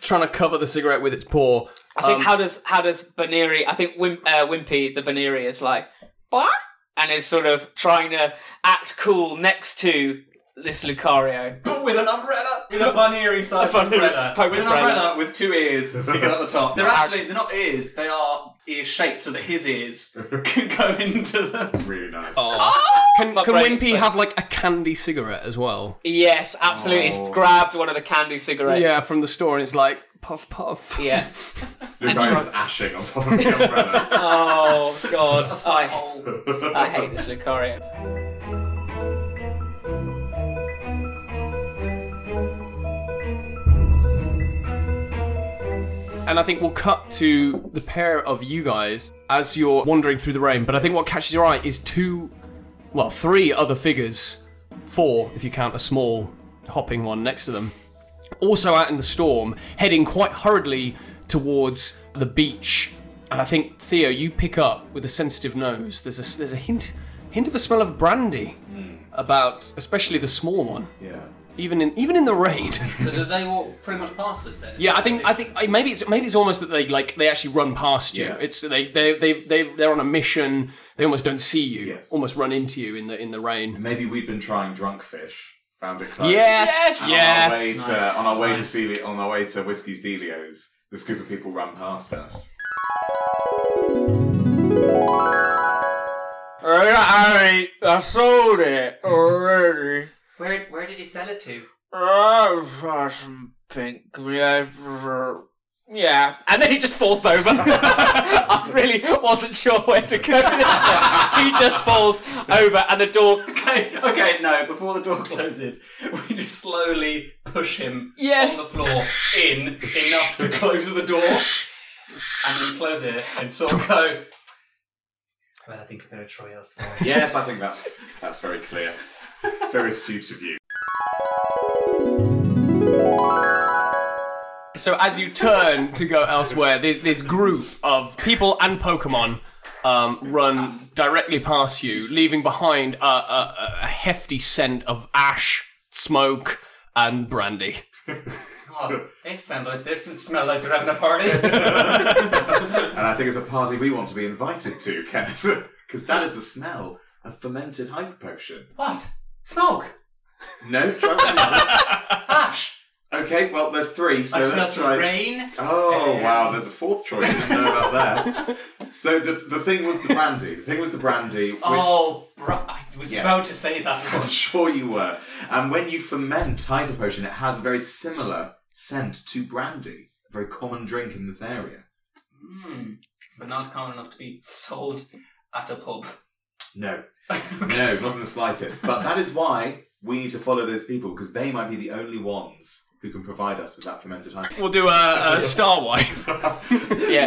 Trying to cover the cigarette with its paw. I think Um, how does how does Buneary? I think Wim, uh, Wimpy the Buneary is like what, and is sort of trying to act cool next to this Lucario. but with an umbrella, with a bunny side A bunny- umbrella, poke with an umbrella. umbrella with two ears sticking out the top. They're actually they're not ears; they are ear shaped, so that his ears can go into the. really nice. Oh. Ah! Can, My can brain Wimpy exploded. have like a candy cigarette as well? Yes, absolutely. He's oh. grabbed one of the candy cigarettes. Yeah, from the store, and it's like puff puff. Yeah. The guy is ashing on top of the umbrella. Oh God, I, Oh, I hate this Lucario. And I think we'll cut to the pair of you guys as you're wandering through the rain. But I think what catches your eye is two, well, three other figures, four if you count a small hopping one next to them, also out in the storm, heading quite hurriedly towards the beach. And I think Theo, you pick up with a sensitive nose. There's a there's a hint hint of a smell of brandy hmm. about, especially the small one. yeah. Even in even in the rain. so did they walk pretty much past us then? Yeah, I think I think maybe it's maybe it's almost that they like they actually run past you. Yeah. It's they they they they they're on a mission. They almost don't see you. Yes. Almost run into you in the in the rain. Maybe we've been trying drunk fish. Found it closed. Yes, Yes! On our way to, Nice. on our way to Nice. Celia, on our way to Whiskey's Sealeos, this group of people run past us. I, I sold it already. Where where did he sell it to? Oh, for some pink. Yeah, yeah. And then he just falls over. I really wasn't sure where to go. He just falls over, and the door. Okay, okay, no. Before the door closes, we just slowly push him Yes. on the floor in enough to close the door, and then close it and sort of go. Well, I think I better try elsewhere. Yes, I think that's that's very clear. Very astute of you. So as you turn to go elsewhere, this this group of people and Pokemon um, run directly past you, leaving behind a, a, a hefty scent of ash, smoke, and brandy. Oh, they sound like they smell like they're having a party. And I think it's a party we want to be invited to, Kenneth, because that is the smell of fermented hyper potion. what? Smoke? No, try one else. Ash? Okay, well, there's three, so I smell let's some try. rain. Oh Um, wow, there's a fourth choice. I didn't know about that. So the the thing was the brandy. The thing was the brandy, which Oh, bra- I was Yeah. about to say that. I'm sure you were. And when you ferment hyper potion, it has a very similar scent to brandy. A very common drink in this area. Hmm, but not common enough to be sold at a pub. No, no, not in the slightest. But that is why we need to follow those people because they might be the only ones who can provide us with that fermented hyper. We'll do a, a star wipe. Yeah.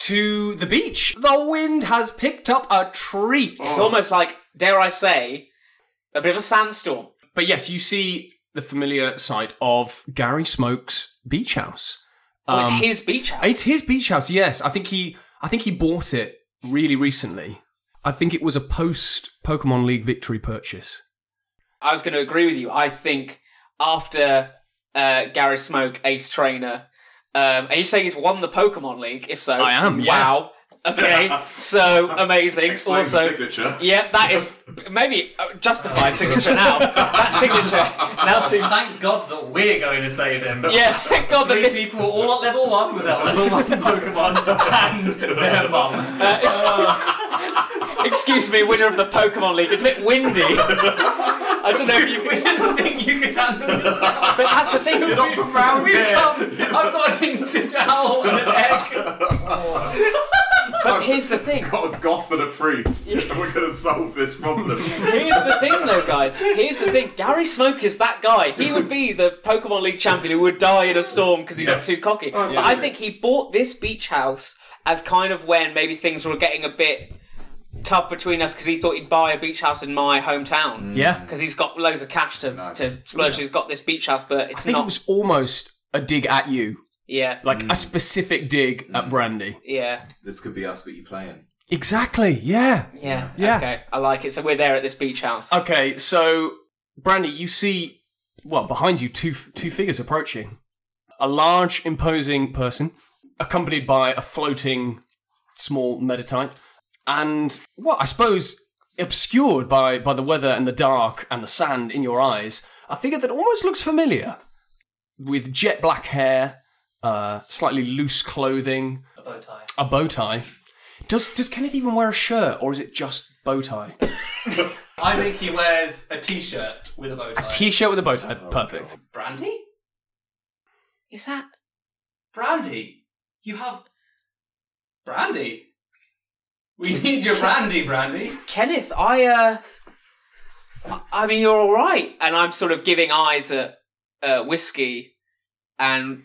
to the beach. The wind has picked up a treat. It's almost like, dare I say, a bit of a sandstorm. But yes, you see the familiar sight of Gary Smoke's beach house. Oh, it's Um, his beach house. It's his beach house. Yes, I think he. I think he bought it really recently. I think it was a post Pokemon League victory purchase. I was going to agree with you. I think after uh, Gary Smoke, Ace Trainer, um, are you saying he's won the Pokemon League? If so, I am, yeah. Wow. Okay, so amazing. Explains the also, signature. yeah, that is maybe justified signature now. that signature now seems. Thank God that we're going to save him. Yeah, thank God that Three this. people all at level one with our level one Pokemon and their mum. Uh, ex- excuse me, winner of the Pokemon League. It's a bit windy. I don't know if you. We didn't think you could handle this. But that's the thing. You're not from round We've here. come. I've got an inch of towel and an egg. But here's the thing. Got a goth and a priest, and we're going to solve this problem. Here's the thing, though, guys. Here's the thing. Gary Smoke is that guy. He would be the Pokemon League champion who would die in a storm because he got too cocky. Oh, but I think he bought this beach house as kind of when maybe things were getting a bit tough between us because he thought he'd buy a beach house in my hometown. Mm. Yeah, Because he's got loads of cash to, Nice. to splurge. He's got this beach house, but it's I think not. it was almost a dig at you, Yeah, like a mm. specific dig at mm. Brandi. yeah, This could be us, but you playing. Exactly. Yeah. yeah, Yeah. Okay, I like it. So we're there at this beach house. Okay, so Brandi, you see, well, behind you, two two figures approaching. A large, imposing person, accompanied by a floating small meditite, and well, I suppose obscured by by the weather and the dark and the sand in your eyes, a figure that almost looks familiar, with jet black hair, uh, slightly loose clothing, A bow tie. a bow tie. Does does Kenneth even wear a shirt, or is it just bow tie? I think he wears a t-shirt with a bow tie. A t-shirt with a bow tie, perfect. Brandi? Is that? Brandi? You have brandy? We need your brandy, Brandi. Kenneth, I uh, I- I mean you're all right, and I'm sort of giving eyes at uh, whiskey, and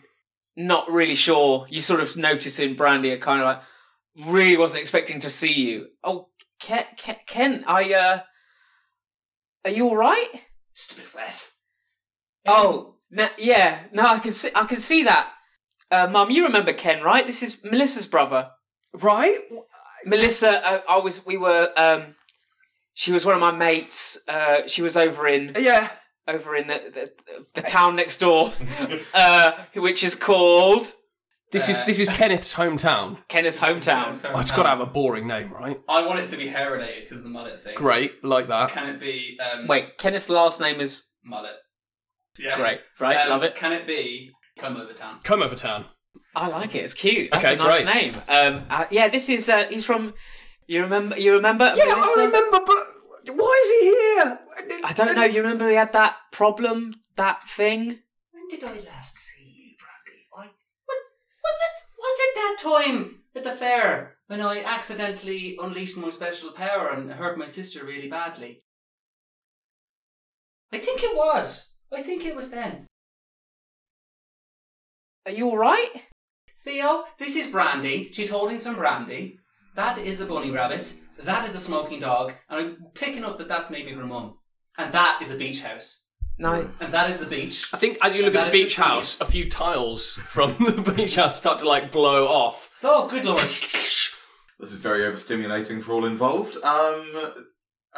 not really sure. You sort of noticing Brandi, are kind of like really wasn't expecting to see you. Oh, Ken, Ken, Ken I uh, are you all right? Stupid bit. Oh, no, yeah, no, I can see, I can see that. Uh, Mum, you remember Ken, right? This is Melissa's brother. Right? Melissa, uh, I was, we were, um, she was one of my mates. Uh, she was over in, Yeah. Over in the the, the town next door, uh, which is called This is this is Kenneth's hometown. Kenneth's hometown. Oh, it's got to have a boring name, right? I want it to be hair related because of the mullet thing. Great, like that. Can it be um, Wait, Kenneth's last name is mullet? Yeah. great, right? Um, Love it. Can it be come over town? Come over town. I like it. It's cute. That's Okay, a nice great. name. Um, uh, yeah, this is. Uh, he's from. You remember? You remember? Yeah, Melissa? I remember, but why is he here? I don't know. You remember we had that problem, that thing? When did I last see you, Brandi? I was, was it was it that time at the fair when I accidentally unleashed my special power and hurt my sister really badly? I think it was. I think it was then. Are you all right? Theo, this is Brandi. She's holding some brandy. That is a bunny rabbit. That is a smoking dog. And I'm picking up that that's maybe her mum. And that is a beach house. No. And that is the beach. I think as you look That at the beach the house, a few tiles from the beach house start to like blow off. Oh, good lord. This is very overstimulating for all involved. Um,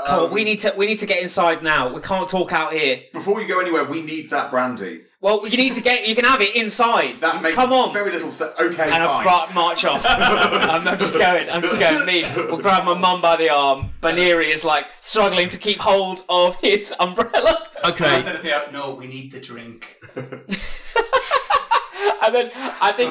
Come on, um, we need to we need to get inside now. We can't talk out here. Before you go anywhere, we need that brandy. Well, you need to get. You can have it inside. That makes Come on. very little sense. Okay, and I fine. bra- march off. I'm, I'm just going. I'm just going. Me. We'll grab my mum by the arm. Buneary is like struggling to keep hold of his umbrella. I Okay. said to Theo, no, we need the drink. And then I think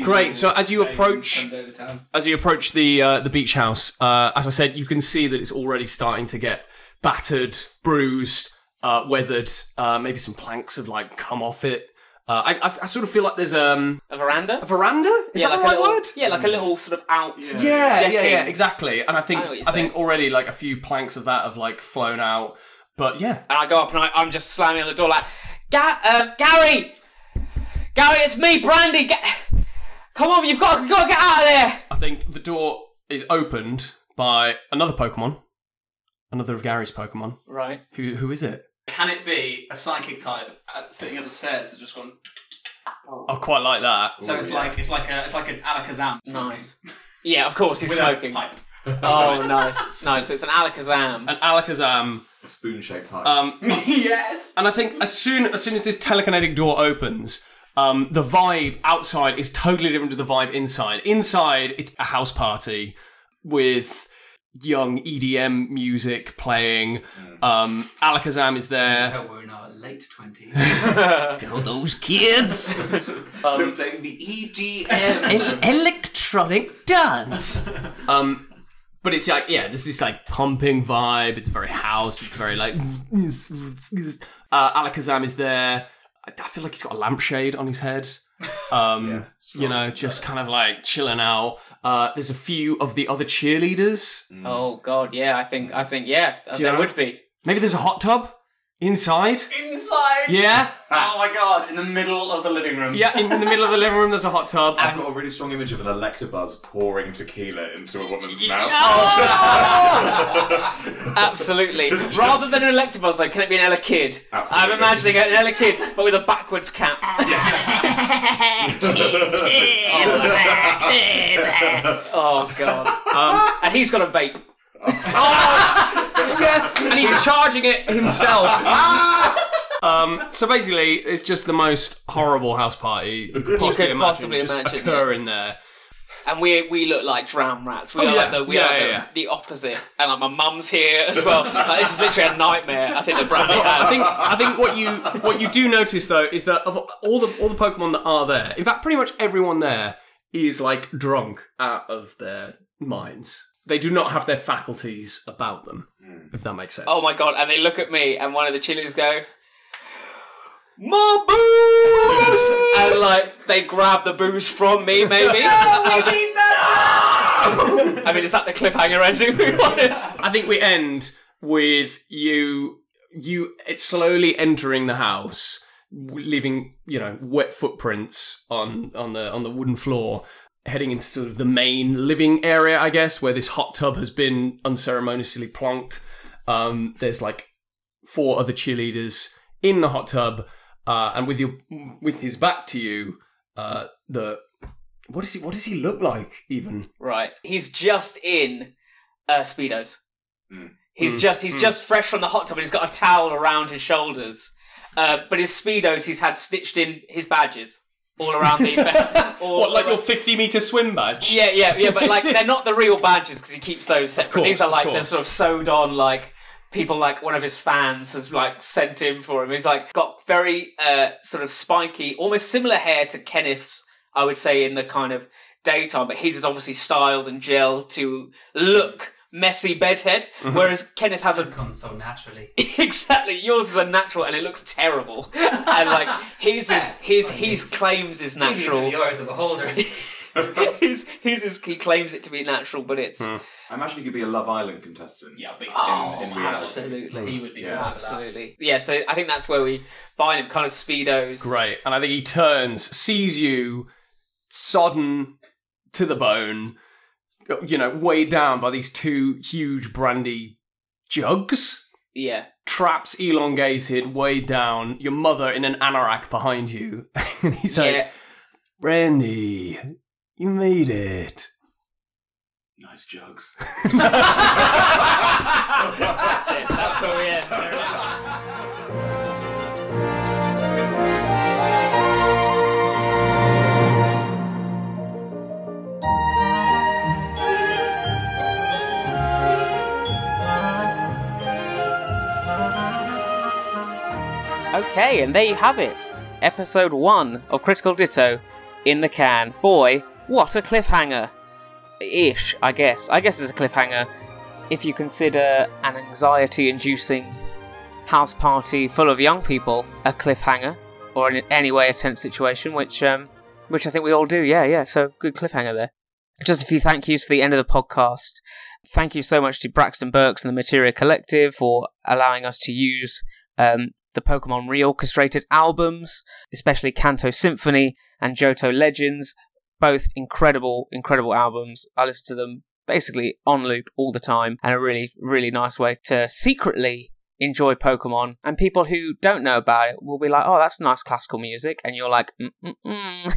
Great. So as you approach, come over town. as you approach the uh, the beach house, uh, as I said, you can see that it's already starting to get battered, bruised, uh, weathered. Uh, maybe some planks have like come off it. Uh, I, I, I sort of feel like there's um, a veranda. a veranda. Is yeah, that like the right little, word? Yeah, like a little sort of out. Yeah, yeah, decking. yeah, exactly. And I think I I, know what you're think already like a few planks of that have like flown out. But yeah, And I go up and I, I'm just slamming on the door like, Ga- um, Gary, Gary, it's me, Brandi. Ga- Come on, you've got, you've got to get out of there. I think the door is opened by another Pokemon, another of Gary's Pokemon. Right. Who who is it? Can it be a psychic type uh, sitting at the stairs that's just gone? I quite like that. So it's like it's like a it's like an Alakazam. Nice. Yeah, of course he's With smoking. a pipe. Oh, nice, nice. It's an Alakazam. An Alakazam. A spoon-shaped pipe. Um, yes. and I think as soon as soon as this telekinetic door opens, um, the vibe outside is totally different to the vibe inside. Inside, it's a house party with young EDM music playing. Um, Alakazam is there. So we're in our late twenties. Oh, those kids! We're playing the E EDM. El- electronic dance. Um, but it's like, yeah, there's this like pumping vibe. It's very house. It's very like. Uh, Alakazam is there. I I feel like he's got a lampshade on his head. Um, you know, just kind of like chilling out. Uh, there's a few of the other cheerleaders. Oh God, yeah. I think, I think, yeah. there know? would be. Maybe there's a hot tub inside. Inside. Yeah, Oh my god! In the middle of the living room. yeah. In, in the middle of the living room, there's a hot tub. I've got a really strong image of an Electabuzz pouring tequila into a woman's mouth. Absolutely. Rather than an Electabuzz, though, can it be an Elekid? Absolutely. I'm imagining an Elekid, but with a backwards cap. oh God. Um, and he's got a vape. Yes, and he's charging it himself. um, so basically, it's just the most horrible house party you could possibly imagine possibly imagine, occur in there. And we we look like drown rats. We Oh, are yeah. like the we Yeah, are yeah, the, yeah. the opposite. And like my mum's here as well. Like, this is literally a nightmare. I think the brandy had. I think I think what you what you do notice though is that of all the all the Pokemon that are there, in fact, pretty much everyone there is like drunk out of their minds. They do not have their faculties about them, if that makes sense. Oh my god! And they look at me, and one of the cheerleaders go, "More booze!" and like they grab the booze from me, maybe. I mean, is that the cliffhanger ending we wanted? I think we end with you you it's slowly entering the house, leaving you know wet footprints on on the on the wooden floor, heading into sort of the main living area, I guess, where this hot tub has been unceremoniously plonked. Um, there's like four other cheerleaders in the hot tub, uh, and with your with his back to you, uh, the what does he what does he look like even? Right. He's just in uh, speedos. Mm. He's Mm, just he's just fresh from the hot tub, and he's got a towel around his shoulders. Uh, but his speedos, he's had stitched in his badges all around the. all What like your fifty meter swim badge? Yeah, yeah, yeah, but like they're not the real badges because he keeps those separate. course, These are like they're sort of sewed on, like people like one of his fans has like sent him for him. He's like got very uh sort of spiky, almost similar hair to Kenneth's, I would say, in the kind of daytime, but his is obviously styled and gel to look messy bedhead, Mm-hmm. whereas Kenneth has a Comes so naturally. exactly yours is a natural and it looks terrible, and like his is his his claims is natural. the eye of the beholder. his, his is, he claims it to be natural, but it's Hmm. I imagine you could be a Love Island contestant. Yeah, big Oh, in reality. absolutely. He would be Yeah. yeah. Absolutely. Yeah, so I think that's where we find him, kind of speedos. Great. And I think he turns, sees you, sodden to the bone, you know, weighed down by these two huge brandy jugs. Yeah. Traps elongated, weighed down, your mother in an anorak behind you. and he's like. Brandi, you made it. Nice jugs. That's it. That's where we end. Okay, and there you have it. Episode 1 of Critical Ditto in the can. Boy, what a cliffhanger. Ish, I guess. I guess it's a cliffhanger if you consider an anxiety inducing house party full of young people a cliffhanger, or in any way a tense situation, which um, which I think we all do. Yeah, yeah. So good cliffhanger there. Just a few thank yous for the end of the podcast. Thank you so much to Braxton Burks and the Materia Collective for allowing us to use um, the Pokemon reorchestrated albums, especially Kanto Symphony and Johto Legends. Both incredible, incredible albums. I listen to them basically on loop all the time, and a really, really nice way to secretly enjoy Pokemon. And people who don't know about it will be like, "Oh, that's nice classical music," and you're like, Mm-mm-mm.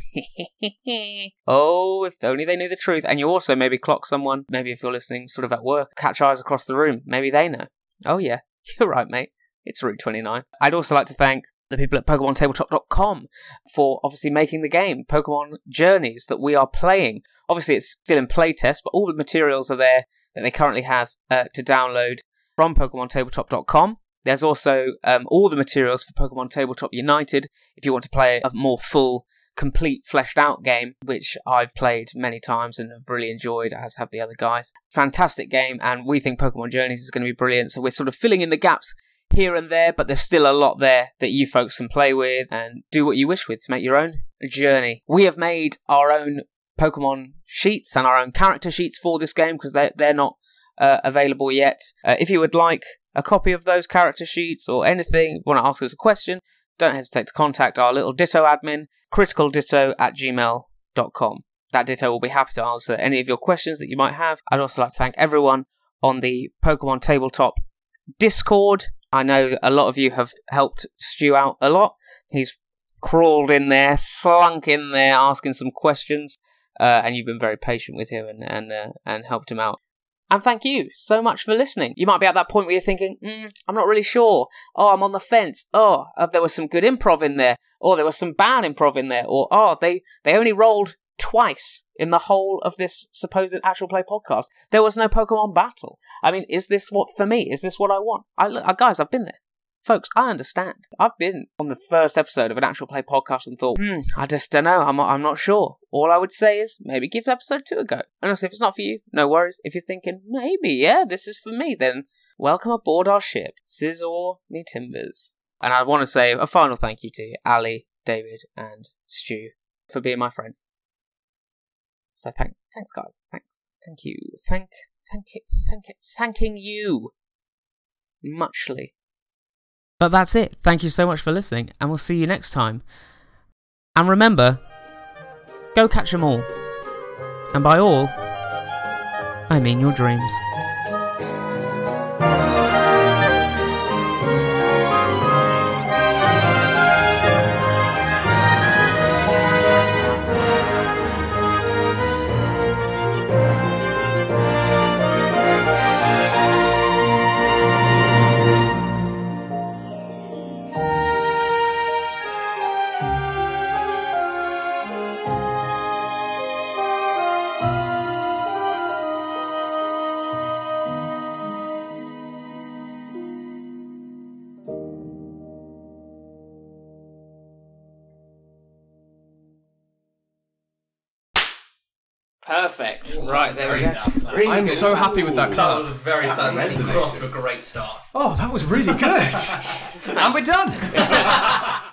"Oh, if only they knew the truth." And you also maybe clock someone. Maybe if you're listening, sort of at work, catch eyes across the room. Maybe they know. Oh yeah, you're right, mate. It's Route 29. I'd also like to thank the people at PokemonTabletop.com for obviously making the game, Pokemon Journeys, that we are playing. Obviously, it's still in playtest, but all the materials are there that they currently have uh, to download from PokemonTabletop.com. There's also um, all the materials for Pokemon Tabletop United if you want to play a more full, complete, fleshed out game, which I've played many times and have really enjoyed, as have the other guys. Fantastic game, and we think Pokemon Journeys is going to be brilliant, so we're sort of filling in the gaps here and there, but there's still a lot there that you folks can play with and do what you wish with to make your own journey. We have made our own Pokemon sheets and our own character sheets for this game because they're, they're not uh, available yet. Uh, if you would like a copy of those character sheets or anything, want to ask us a question, don't hesitate to contact our little Ditto admin, criticalditto at gmail.com. That Ditto will be happy to answer any of your questions that you might have. I'd also like to thank everyone on the Pokemon Tabletop Discord. I know a lot of you have helped Stu out a lot. He's crawled in there, slunk in there, asking some questions, uh, and you've been very patient with him and and uh, and helped him out. And thank you so much for listening. You might be at that point where you're thinking, mm, I'm not really sure. Oh, I'm on the fence. Oh, uh, there was some good improv in there. Or there was some bad improv in there. Or, oh, they, they only rolled twice in the whole of this supposed actual play podcast. There was no Pokemon battle. I mean, is this what, for me, is this what I want? I, look, uh, guys, I've been there. Folks, I understand. I've been on the first episode of an actual play podcast and thought, hmm, I just don't know. I'm I'm not sure. All I would say is maybe give episode two a go. And if it's not for you, no worries. If you're thinking, maybe, yeah, this is for me, then welcome aboard our ship. Scizor me timbers. And I want to say a final thank you to Ali, David, and Stu for being my friends. So thank, thanks, guys. Thanks, thank you, thank, thank it, thank it, thanking you muchly. But that's it. Thank you so much for listening, and we'll see you next time. And remember, go catch 'em all. And by all, I mean your dreams. Perfect. Right, there we go. Really I'm good. so happy with that That clap. was very That satisfying. resonated. Got off to a great start. Oh, that was really good. and we're done.